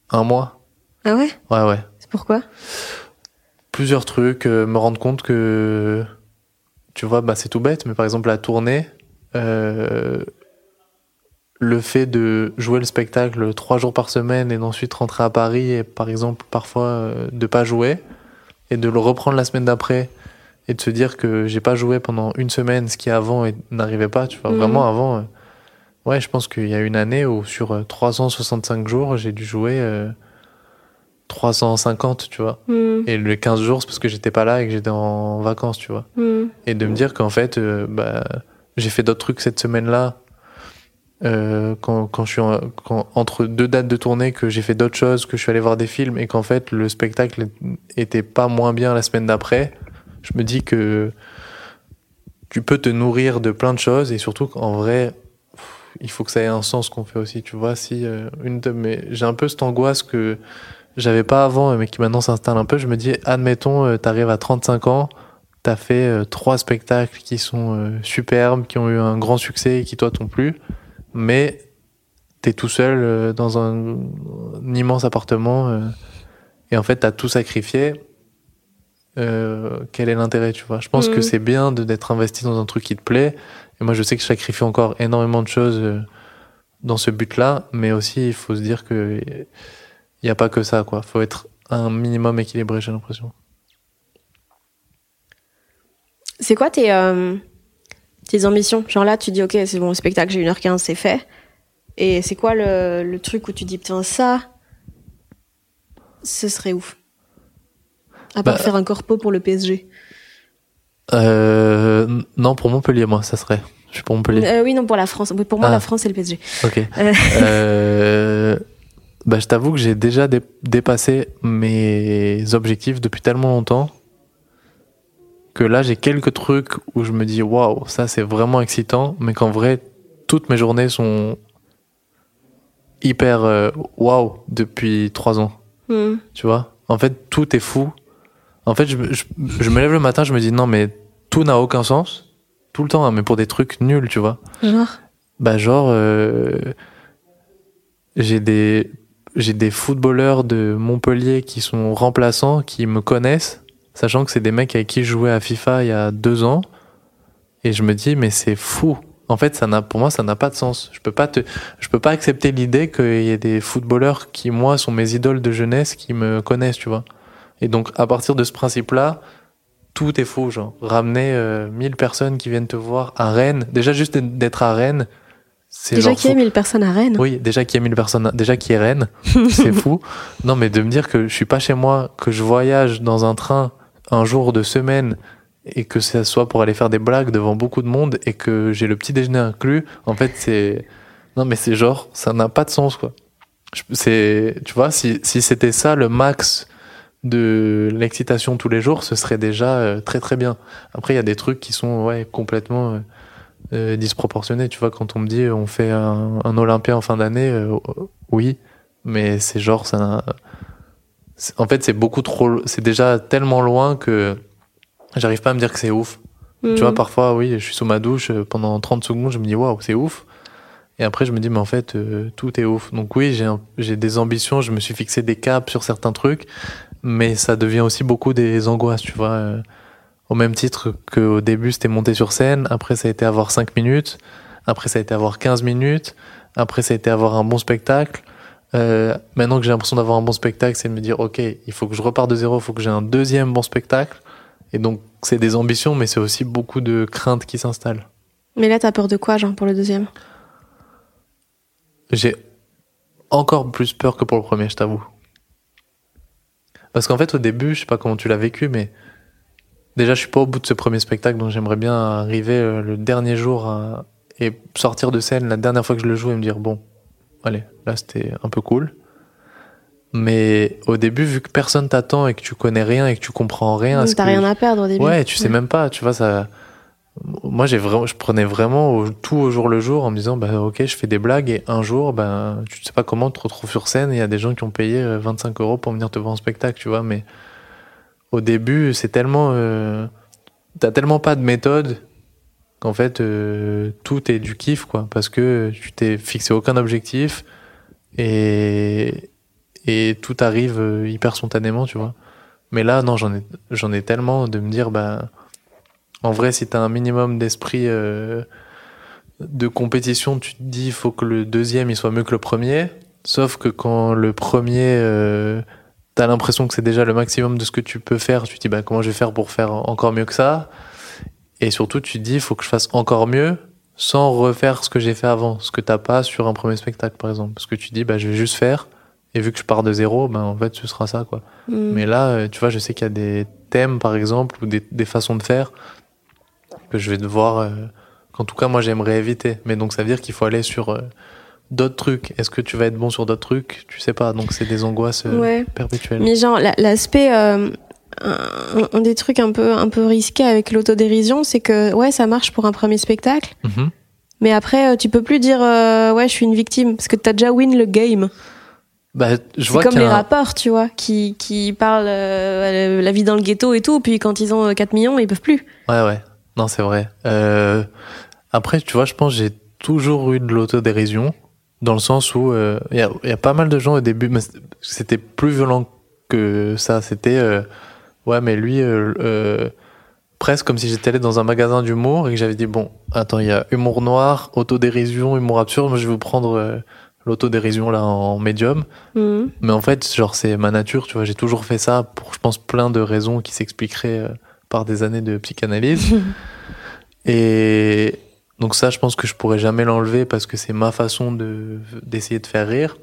un mois. Ah ouais? Ouais, ouais. C'est pourquoi? Plusieurs trucs, euh, me rendre compte que tu vois, bah, c'est tout bête, mais par exemple, la tournée, euh, le fait de jouer le spectacle trois jours par semaine et d'ensuite rentrer à Paris et, par exemple, parfois euh, de pas jouer et de le reprendre la semaine d'après et de se dire que j'ai pas joué pendant une semaine, ce qui avant n'arrivait pas, tu vois, Mhm. vraiment avant. Euh, ouais, je pense qu'il y a une année où sur euh, 365 jours, j'ai dû jouer euh, 350, tu vois. Hmm, Et les 15 jours, c'est parce que j'étais pas là et que j'étais en vacances, tu vois. hmm. Et de me dire qu'en fait, euh, bah, j'ai fait d'autres trucs cette semaine-là. euh, quand, quand je suis en- quand, entre deux dates de tournée, que j'ai fait d'autres choses, que je suis allé voir des films et qu'en fait le spectacle était pas moins bien la semaine d'après, je me dis que tu peux te nourrir de plein de choses et surtout qu'en vrai, il faut que ça ait un sens qu'on fait aussi. Tu vois, si euh, une de mes, j'ai un peu cette angoisse que j'avais pas avant, mais qui maintenant s'installe un peu. Je me dis, admettons, euh, t'arrives à 35 ans, t'as fait euh, trois spectacles qui sont euh, superbes, qui ont eu un grand succès et qui toi t'ont plu, mais t'es tout seul euh, dans un, un immense appartement euh, et en fait t'as tout sacrifié. Euh, quel est l'intérêt, tu vois? Je pense que c'est bien de d'être investi dans un truc qui te plaît. Et moi, je sais que je sacrifie encore énormément de choses euh, dans ce but-là, mais aussi il faut se dire que il n'y a pas que ça, quoi. Faut être un minimum équilibré, j'ai l'impression. C'est quoi tes, euh, tes ambitions? Genre là, tu dis, ok, c'est bon, le spectacle, j'ai 1h15, c'est fait. Et c'est quoi le, le truc où tu dis, putain, ça, ce serait ouf? À part Bah, faire un corpo pour le PSG. Euh, non, pour Montpellier, moi, ça serait. Je suis pour Montpellier. Euh, oui, non, pour la France. Pour moi, Ah. la France, c'est le PSG. Ok. Euh. Euh, bah, je t'avoue que j'ai déjà dé- dépassé mes objectifs depuis tellement longtemps que là, j'ai quelques trucs où je me dis waouh, ça c'est vraiment excitant, mais qu'en vrai, toutes mes journées sont hyper euh, waouh depuis trois ans. Hmm. Tu vois? En fait, tout est fou. En fait, je, me- je, je me lève le matin, je me dis non, mais tout n'a aucun sens. Tout le temps, hein, mais pour des trucs nuls, tu vois. Genre Bah genre euh, j'ai des j'ai des footballeurs de Montpellier qui sont remplaçants qui me connaissent sachant que c'est des mecs avec qui je jouais à FIFA il y a deux ans et je me dis mais c'est fou en fait ça n'a pour moi ça n'a pas de sens je peux pas te je peux pas accepter l'idée qu'il y ait des footballeurs qui moi sont mes idoles de jeunesse qui me connaissent tu vois et donc à partir de ce principe là tout est faux genre ramener euh, 1000 personnes qui viennent te voir à Rennes déjà juste d'être à Rennes c'est Déjà qu'il y a fou. 1000 personnes à Rennes. Oui, déjà qu'il y a 1000 personnes, déjà qu'il y a Rennes, c'est fou. Non, mais de me dire que je suis pas chez moi, que je voyage dans un train un jour de semaine et que ça soit pour aller faire des blagues devant beaucoup de monde et que j'ai le petit déjeuner inclus, en fait, c'est. Non, mais c'est genre, ça n'a pas de sens, quoi. C'est, tu vois, si, si c'était ça le max de l'excitation tous les jours, ce serait déjà euh, très très bien. Après, il y a des trucs qui sont ouais, complètement euh, euh, disproportionnés. Tu vois, quand on me dit on fait un, un Olympia en fin d'année, euh, oui, mais c'est genre ça. En fait, c'est beaucoup trop. C'est déjà tellement loin que j'arrive pas à me dire que c'est ouf. Tu vois, parfois, oui, je suis sous ma douche euh, pendant 30 secondes, je me dis waouh, c'est ouf. Et après, je me dis, mais en fait, euh, tout est ouf. Donc, oui, j'ai des ambitions, je me suis fixé des caps sur certains trucs, mais ça devient aussi beaucoup des angoisses, tu vois. euh, au même titre qu'au début, c'était monter sur scène, après, ça a été avoir 5 minutes, après, ça a été avoir 15 minutes, après, ça a été avoir un bon spectacle. Euh, maintenant que j'ai l'impression d'avoir un bon spectacle, c'est de me dire, ok, il faut que je reparte de zéro, il faut que j'ai un deuxième bon spectacle. Et donc, c'est des ambitions, mais c'est aussi beaucoup de craintes qui s'installent. Mais là, t'as peur de quoi, genre, pour le deuxième? J'ai encore plus peur que pour le premier, je t'avoue. Parce qu'en fait, au début, je sais pas comment tu l'as vécu, mais déjà, je suis pas au bout de ce premier spectacle, donc j'aimerais bien arriver euh, le dernier jour à- et sortir de scène la dernière fois que je le joue et me dire bon, allez, là c'était un peu cool. Mais au début, vu que personne t'attend et que tu connais rien et que tu comprends rien, ce T'as rien à perdre au début. Ouais, tu sais même pas, tu vois ça. Moi, j'ai vraiment, je prenais vraiment tout au jour le jour en me disant, bah ok, je fais des blagues et un jour, ben, tu sais pas comment tu te retrouves sur scène et il y a des gens qui ont payé euh, 25 euros pour venir te voir en spectacle, tu vois. Mais au début, c'est tellement, euh, t'as tellement pas de méthode qu'en fait euh, tout est du kiff, quoi, parce que tu t'es fixé aucun objectif et et tout arrive euh, hyper spontanément, tu vois. Mais là, non, j'en ai, j'en ai tellement de me dire, bah, En vrai, si t'as un minimum d'esprit euh, de compétition, tu te dis il faut que le deuxième il soit mieux que le premier. Sauf que quand le premier, euh, t'as l'impression que c'est déjà le maximum de ce que tu peux faire, tu te dis bah comment je vais faire pour faire encore mieux que ça? Et surtout, tu te dis il faut que je fasse encore mieux sans refaire ce que j'ai fait avant, ce que t'as pas sur un premier spectacle par exemple. Parce que tu dis bah je vais juste faire et vu que je pars de zéro, ben en fait ce sera ça quoi. Mm. Mais là, euh, tu vois, je sais qu'il y a des thèmes, par exemple, ou des, des façons de faire que je vais devoir, euh, qu'en tout cas, moi, j'aimerais éviter. Mais donc, ça veut dire qu'il faut aller sur euh, d'autres trucs. Est-ce que tu vas être bon sur d'autres trucs? Tu sais pas. Donc, c'est des angoisses euh, Ouais. perpétuelles. Mais genre, la- l'aspect, euh, un, un des trucs un peu, un peu risqués avec l'autodérision, c'est que, ouais, ça marche pour un premier spectacle, Mhm. mais après, tu peux plus dire, ouais, je suis une victime, parce que t'as déjà win le game. Bah, je vois comme les un- rappeurs, tu vois, qui, qui parlent euh, la vie dans le ghetto et tout, puis quand ils ont euh, 4 millions, ils peuvent plus. Ouais, ouais. Non, c'est vrai. Euh, après, tu vois, je pense que j'ai toujours eu de l'autodérision, dans le sens où euh, il y, a, y a pas mal de gens au début, mais c'était plus violent que ça. C'était, euh, ouais, mais lui, euh, euh, presque comme si j'étais allé dans un magasin d'humour et que j'avais dit, bon, attends, il y a humour noir, autodérision, humour absurde, moi je vais vous prendre euh, l'autodérision là en médium. Mhm. Mais en fait, genre, c'est ma nature, tu vois, j'ai toujours fait ça pour, je pense, plein de raisons qui s'expliqueraient euh, par des années de psychanalyse. Et donc ça, je pense que je pourrais jamais l'enlever parce que c'est ma façon de d'essayer de faire rire.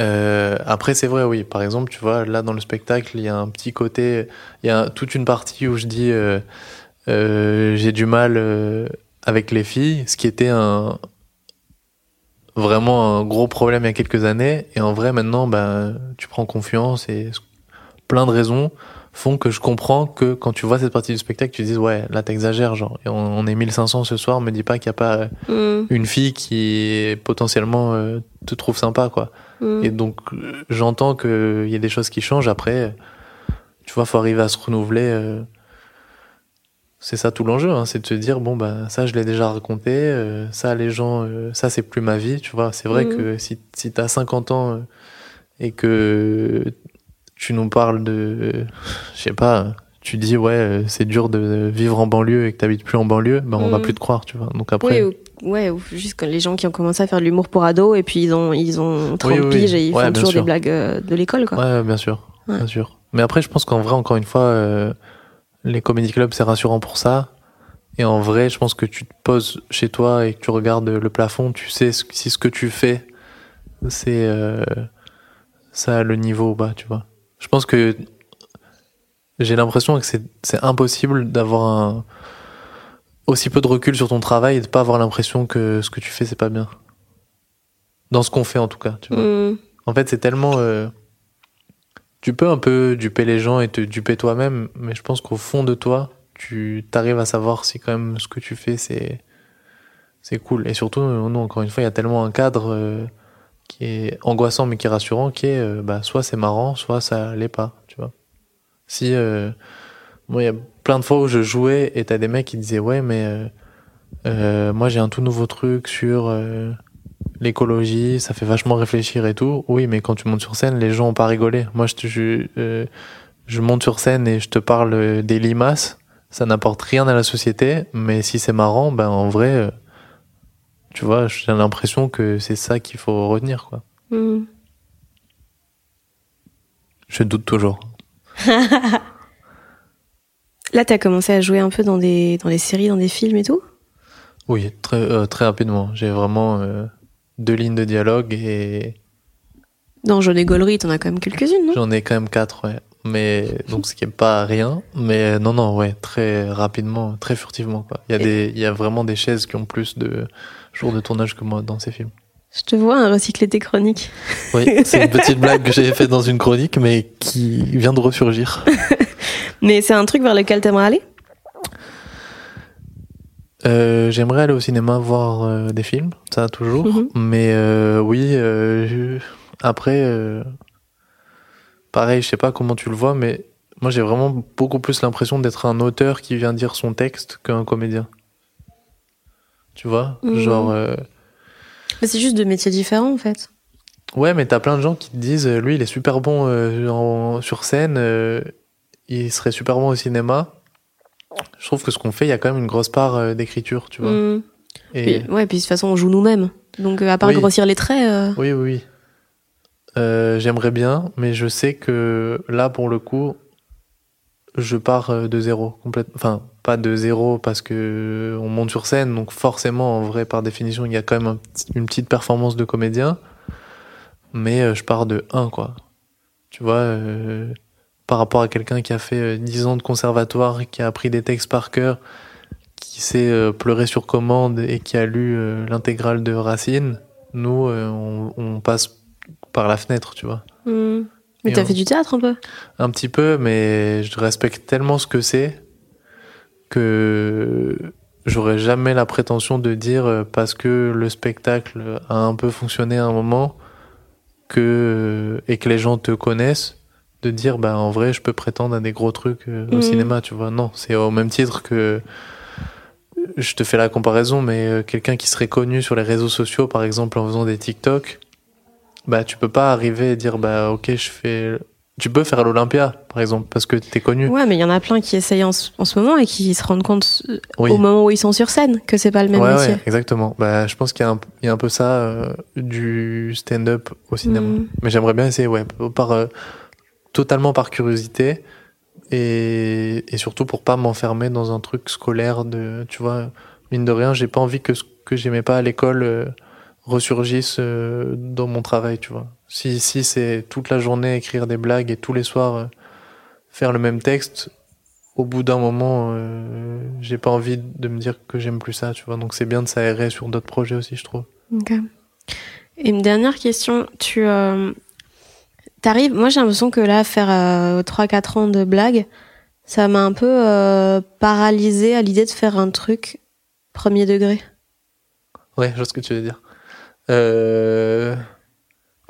Euh, après, c'est vrai, oui. Par exemple, tu vois, là dans le spectacle, il y a un petit côté, il y a toute une partie où je dis euh, euh, j'ai du mal avec les filles, ce qui était un vraiment un gros problème il y a quelques années. Et en vrai, maintenant, ben, tu prends confiance et plein de raisons font que je comprends que quand tu vois cette partie du spectacle, tu te dises ouais, là t'exagères, genre, et on, on est 1500 ce soir, me dis pas qu'il n'y a pas Mhm. une fille qui potentiellement euh, te trouve sympa, quoi. Mhm. Et donc, euh, j'entends qu'il y a des choses qui changent. Après, tu vois, faut arriver à se renouveler. euh, c'est ça tout l'enjeu, hein, c'est de se dire bon bah ça je l'ai déjà raconté, euh, ça les gens, euh, ça c'est plus ma vie, tu vois. C'est vrai Mhm. que si si t'as 50 ans euh, et que tu nous parles de, je sais pas, tu dis ouais euh, c'est dur de vivre en banlieue et que t'habites plus en banlieue, ben on va Mhm. plus te croire, tu vois. Donc après, Oui, ou, ouais, ou juste les gens qui ont commencé à faire de l'humour pour ados et puis ils ont, ils ont 30 Oui, oui, oui. piges et ils Ouais, font toujours sûr. des blagues euh, de l'école, quoi. Ouais, bien sûr, Ouais. bien sûr. Mais après, je pense qu'en vrai, encore une fois, euh, les comedy clubs, c'est rassurant pour ça. Et en vrai, je pense que tu te poses chez toi et que tu regardes le plafond, tu sais si ce que tu fais, c'est euh, ça a le niveau pas, tu vois. Je pense que j'ai l'impression que c'est impossible d'avoir un aussi peu de recul sur ton travail et de pas avoir l'impression que ce que tu fais c'est pas bien. Dans ce qu'on fait en tout cas, tu vois. Mhm. En fait, c'est tellement. euh, Tu peux un peu duper les gens et te duper toi-même, mais je pense qu'au fond de toi, tu t'arrives à savoir si quand même ce que tu fais, c'est c'est cool. Et surtout, nous, encore une fois, il y a tellement un cadre euh, qui est angoissant mais qui est rassurant, qui est euh, bah, soit c'est marrant, soit ça l'est pas, tu vois. Si. euh, Moi, il y a plein de fois où je jouais et t'as des mecs qui disaient Ouais, mais euh, euh, moi j'ai un tout nouveau truc sur. euh, l'écologie, ça fait vachement réfléchir et tout. Oui, mais quand tu montes sur scène, les gens ont pas rigolé. Moi, je, te, je, je monte sur scène et je te parle des limaces. Ça n'apporte rien à la société, mais si c'est marrant, ben en vrai, tu vois, j'ai l'impression que c'est ça qu'il faut retenir, quoi. Mhm. Je doute toujours. Là, t'as commencé à jouer un peu dans des, dans des séries, dans des films et tout? Oui, très, euh, très rapidement. J'ai vraiment euh, deux lignes de dialogue et Dans Jaune et Gaulerie, t'en as quand même quelques-unes, non? J'en ai quand même quatre, ouais. Mais donc ce qui est pas rien, mais euh, non non ouais très rapidement, très furtivement quoi. Il y a Et- des il y a vraiment des chaises qui ont plus de jours de tournage que moi dans ces films. Je te vois un recycler tes chroniques. Oui, c'est une petite blague que j'avais faite dans une chronique mais qui vient de ressurgir. Mais c'est un truc vers lequel t'aimerais aller? Euh, j'aimerais aller au cinéma voir euh, des films, ça toujours, Mhm. mais euh, oui je- après pareil, je sais pas comment tu le vois mais moi j'ai vraiment beaucoup plus l'impression d'être un auteur qui vient dire son texte qu'un comédien. Tu vois Mhm. Genre euh, Mais c'est juste deux métiers différents, en fait. Ouais, mais t'as plein de gens qui te disent, euh, lui, il est super bon euh, en- sur scène, euh, il serait super bon au cinéma. je trouve que ce qu'on fait, il y a quand même une grosse part d'écriture, tu vois. Mm. Et Puis- ouais, puis de toute façon, on joue nous-mêmes. Donc, à part Oui. grossir les traits. oui, oui, oui. J'aimerais bien, mais je sais que là, pour le coup, je pars euh, de zéro. Enfin, pas de zéro parce que on monte sur scène, donc forcément, en vrai, par définition, il y a quand même une petite performance de comédien. Mais euh, je pars de 1, quoi. Tu vois, euh, par rapport à quelqu'un qui a fait euh, 10 ans de conservatoire, qui a appris des textes par cœur, qui sait euh, pleurer sur commande et qui a lu euh, l'intégrale de Racine, nous, euh, on, passe par la fenêtre, tu vois. mm. Mais t'as on- fait du théâtre un peu Un petit peu, mais je respecte tellement ce que c'est que j'aurais jamais la prétention de dire euh, parce que le spectacle a un peu fonctionné à un moment que et que les gens te connaissent de dire bah en vrai je peux prétendre à des gros trucs euh, au Mhm. cinéma tu vois non c'est au même titre que je te fais la comparaison mais euh, quelqu'un qui serait connu sur les réseaux sociaux par exemple en faisant des TikTok bah tu peux pas arriver et dire bah ok je fais tu peux faire l'Olympia par exemple parce que t'es connu Ouais, mais il y en a plein qui essayent en, ce- en ce moment et qui se rendent compte euh, oui au moment où ils sont sur scène que c'est pas le même ouais, métier. ouais, exactement. Bah, je pense qu'il y, a un- il y a un peu ça euh, du stand-up au cinéma. Mm. Mais j'aimerais bien essayer, ouais, par euh, totalement par curiosité et, et surtout pour pas m'enfermer dans un truc scolaire de, tu vois, mine de rien, j'ai pas envie que ce que j'aimais pas à l'école euh, ressurgisse euh, dans mon travail, tu vois. Si si c'est toute la journée écrire des blagues et tous les soirs euh, faire le même texte, au bout d'un moment, euh, j'ai pas envie de me dire que j'aime plus ça, tu vois. Donc c'est bien de s'aérer sur d'autres projets aussi, je trouve. Ok. Et une dernière question, tu euh, t'arrives, moi j'ai l'impression que là, faire euh, 3-4 ans de blagues, ça m'a un peu euh, paralysé à l'idée de faire un truc premier degré. Ouais, je vois ce que tu veux dire. Euh...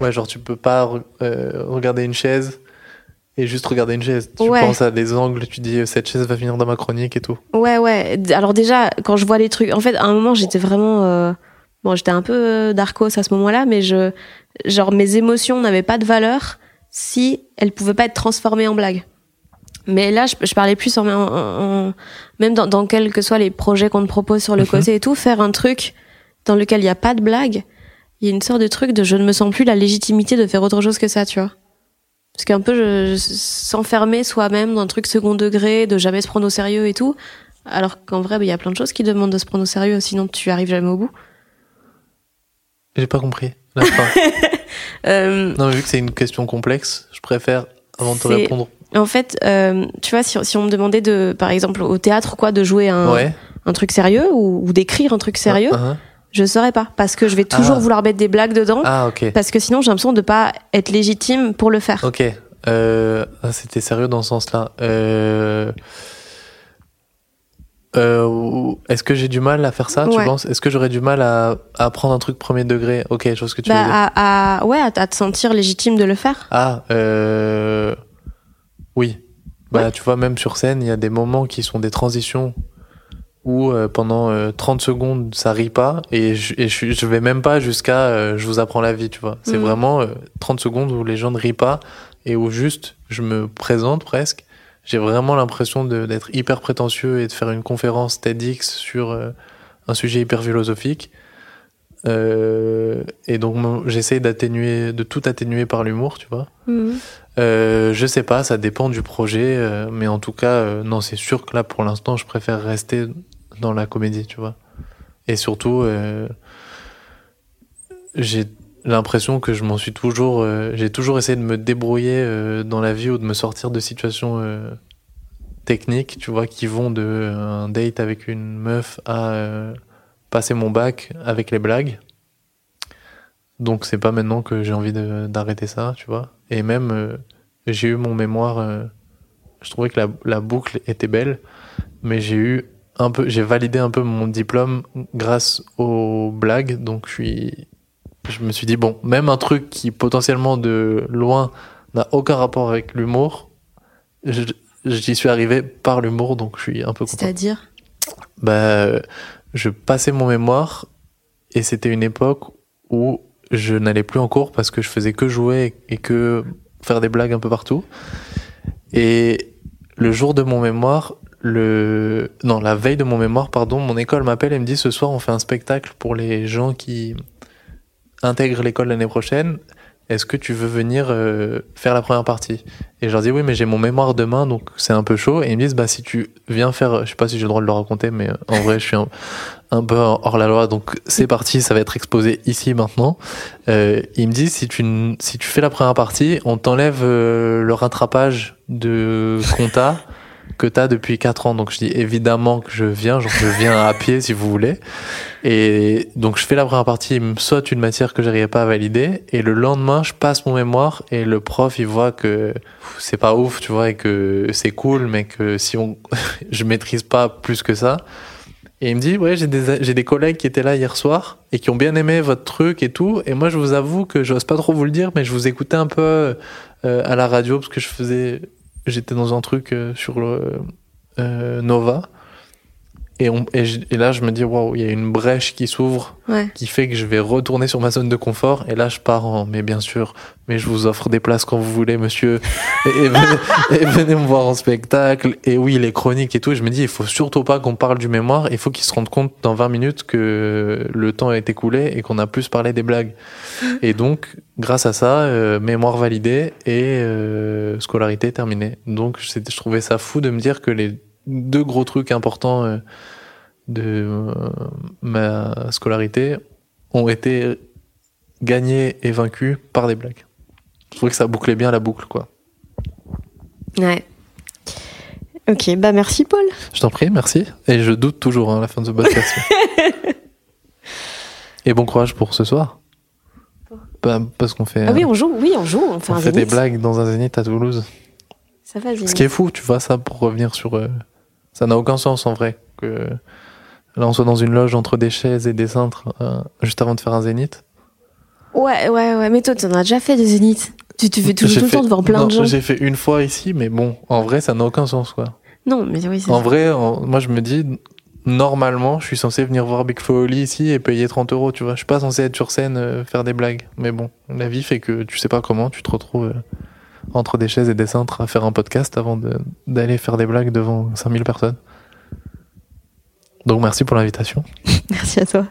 Ouais, genre tu peux pas re- euh, regarder une chaise et juste regarder une chaise. Tu Ouais. penses à des angles, tu dis euh, cette chaise va finir dans ma chronique et tout. Ouais, ouais. Alors déjà, quand je vois les trucs, en fait, à un moment, j'étais vraiment, euh, bon, j'étais un peu euh, darkos à ce moment-là, mais je, genre, mes émotions n'avaient pas de valeur si elles pouvaient pas être transformées en blagues. Mais là, je, je parlais plus en, en- en- même dans, dans quels que soient les projets qu'on te propose sur le Mhm. côté et tout, faire un truc dans lequel il n'y a pas de blague, il y a une sorte de truc de je ne me sens plus la légitimité de faire autre chose que ça, tu vois. Parce qu'un peu, je, je- s'enfermer soi-même dans un truc second degré, de jamais se prendre au sérieux et tout, alors qu'en vrai, bah, il y a plein de choses qui demandent de se prendre au sérieux, sinon tu arrives jamais au bout. J'ai pas compris. la fin. Euh, non, mais vu que c'est une question complexe, je préfère avant de te répondre. en fait, euh, tu vois, si, si on me demandait de, par exemple, au théâtre quoi, de jouer un, Ouais. un truc sérieux ou, ou d'écrire un truc sérieux, Ah, ah. Je saurais pas, parce que je vais toujours Ah. vouloir mettre des blagues dedans, Ah, ok. parce que sinon j'ai l'impression de pas être légitime pour le faire. Ok. Euh, ah, C'était sérieux dans ce sens-là. Euh... Euh, Est-ce que j'ai du mal à faire ça, tu penses? Est-ce que j'aurais du mal à, à apprendre un truc premier degré? Ok, je vois ce que tu veux Bah, dire. à, à- ouais, à, te sentir légitime de le faire. Ah, euh... oui. Bah, tu vois, même sur scène, il y a des moments qui sont des transitions où euh, pendant euh, 30 secondes, ça rit pas et je, et je, je vais même pas jusqu'à euh, je vous apprends la vie, tu vois. C'est Mhm. vraiment euh, 30 secondes où les gens ne rient pas et où juste je me présente presque. J'ai vraiment l'impression d'être hyper prétentieux et de faire une conférence TEDx sur euh, un sujet hyper philosophique. Euh, et donc, j'essaye d'atténuer, de tout atténuer par l'humour, tu vois. Euh, je sais pas, ça dépend du projet, euh, mais en tout cas, euh, non, c'est sûr que là, pour l'instant, je préfère rester dans la comédie, tu vois. Et surtout, euh, j'ai l'impression que je m'en suis toujours, euh, j'ai toujours essayé de me débrouiller euh, dans la vie ou de me sortir de situations techniques, tu vois, qui vont de un date avec une meuf à passer mon bac avec les blagues. Donc c'est pas maintenant que j'ai envie d'arrêter ça, tu vois. Et même j'ai eu mon mémoire, je trouvais que la boucle était belle, mais j'ai eu un peu, j'ai validé un peu mon diplôme grâce aux blagues, donc je suis, je me suis dit bon, même un truc qui potentiellement de loin n'a aucun rapport avec l'humour, j'y suis arrivé par l'humour, donc je suis un peu content C'est-à-dire? Bah, euh, je passais mon mémoire et c'était une époque où je n'allais plus en cours parce que je faisais que jouer et que faire des blagues un peu partout. Et le jour de mon mémoire, le non la veille de mon mémoire pardon mon école m'appelle et me dit ce soir on fait un spectacle pour les gens qui intègrent l'école l'année prochaine. Est-ce que tu veux venir euh, faire la première partie? Et je leur dis oui mais j'ai mon mémoire demain donc c'est un peu chaud. Et ils me disent bah si tu viens faire je sais pas si j'ai le droit de le raconter mais euh, en vrai je suis un, peu hors la loi donc c'est parti ça va être exposé ici maintenant. Euh, ils me disent si tu si tu fais la première partie on t'enlève euh, le rattrapage de compta que tu as depuis 4 ans. Donc je dis évidemment que je viens, je viens à pied si vous voulez. Et donc je fais la première partie, il me saute une matière que j'arrivais pas à valider. Et le lendemain, je passe mon mémoire et le prof, il voit que c'est pas ouf, tu vois, et que c'est cool, mais que si on, je maîtrise pas plus que ça. Et il me dit, ouais, j'ai des, j'ai des collègues qui étaient là hier soir et qui ont bien aimé votre truc et tout. Et moi, je vous avoue que j'ose pas trop vous le dire, mais je vous écoutais un peu euh, à la radio parce que je faisais, j'étais dans un truc euh, sur le euh, Nova. Et, on, et, je- et là, je me dis, waouh, il y a une brèche qui s'ouvre Ouais. qui fait que je vais retourner sur ma zone de confort. Et là, je pars en, mais bien sûr, mais je vous offre des places quand vous voulez, monsieur. Et, et venez, et venez me voir en spectacle. Et oui, les chroniques et tout. Et je me dis, il faut surtout pas qu'on parle du mémoire. Il faut qu'ils se rendent compte dans 20 minutes que le temps est écoulé et qu'on a plus parlé des blagues. Et donc, grâce à ça, euh, mémoire validée et euh, scolarité terminée. Donc, je trouvais ça fou de me dire que les deux gros trucs importants euh, de euh, ma scolarité ont été gagnés et vaincus par des blagues. Je trouvais que ça bouclait bien la boucle, quoi. Ouais. Ok, bah merci Paul. Je t'en prie, merci. Et je doute toujours hein, à la fin de ce podcast. et bon courage pour ce soir. Bah, parce qu'on fait, Ah oui, on joue, oui, on joue, on fait on un fait des blagues dans un zénith à Toulouse. Ça va, Zénith. Ce qui est fou, tu vois, ça, pour revenir sur. euh, ça n'a aucun sens en vrai. Que là, on soit dans une loge entre des chaises et des cintres euh, juste avant de faire un zénith. Ouais, ouais, ouais, mais toi, tu en as déjà fait des zéniths. Tu, tu fais tout, tout le fait- temps devant plein non, de gens. J'ai fait une fois ici, mais bon, en vrai, ça n'a aucun sens, quoi. Non, mais oui, c'est En ça. vrai, en- moi, je me dis, normalement, je suis censé venir voir Big Foley ici et payer 30 euros, tu vois. Je suis pas censé être sur scène, euh, faire des blagues. Mais bon, la vie fait que tu sais pas comment, tu te retrouves euh, entre des chaises et des cintres à faire un podcast avant d'aller faire des blagues devant 5000 personnes. Donc, merci pour l'invitation. Merci à toi.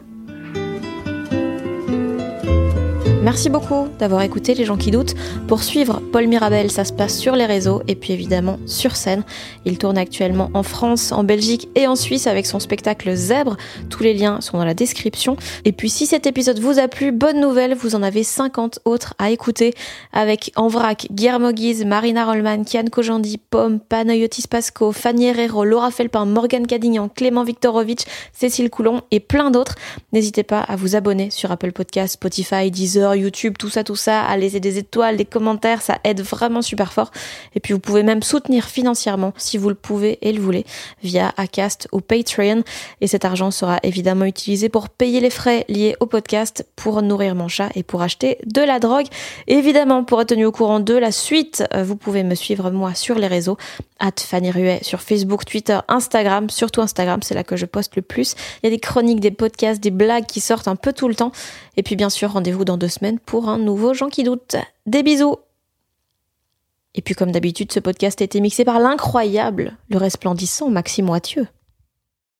Merci beaucoup d'avoir écouté les gens qui doutent. Pour suivre Paul Mirabel, ça se passe sur les réseaux et puis évidemment sur scène. Il tourne actuellement en France, en Belgique et en Suisse avec son spectacle Zèbre. Tous les liens sont dans la description. Et puis si cet épisode vous a plu, bonne nouvelle, vous en avez 50 autres à écouter avec En vrac, Guillermo Guise, Marina Rollman, Kian Kojandi, Pomme, Panayotis Pasco, Fanny Herrero, Laura Felpin, Morgane Cadignan, Clément Viktorovitch, Cécile Coulon et plein d'autres. N'hésitez pas à vous abonner sur Apple Podcast, Spotify, Deezer, YouTube, tout ça, tout ça, à laisser des étoiles, des commentaires, ça aide vraiment super fort. Et puis vous pouvez même soutenir financièrement, si vous le pouvez et le voulez, via Acast ou Patreon. Et cet argent sera évidemment utilisé pour payer les frais liés au podcast, pour nourrir mon chat et pour acheter de la drogue. Évidemment, pour être tenu au courant de la suite, euh, vous pouvez me suivre moi sur les réseaux, at Fanny Ruet, sur Facebook, Twitter, Instagram, surtout Instagram, c'est là que je poste le plus. Il y a des chroniques, des podcasts, des blagues qui sortent un peu tout le temps. Et puis bien sûr, rendez-vous dans deux semaines pour un nouveau Jean qui doute. Des bisous Et puis comme d'habitude, ce podcast a été mixé par l'incroyable, le resplendissant Maxime Moitieu.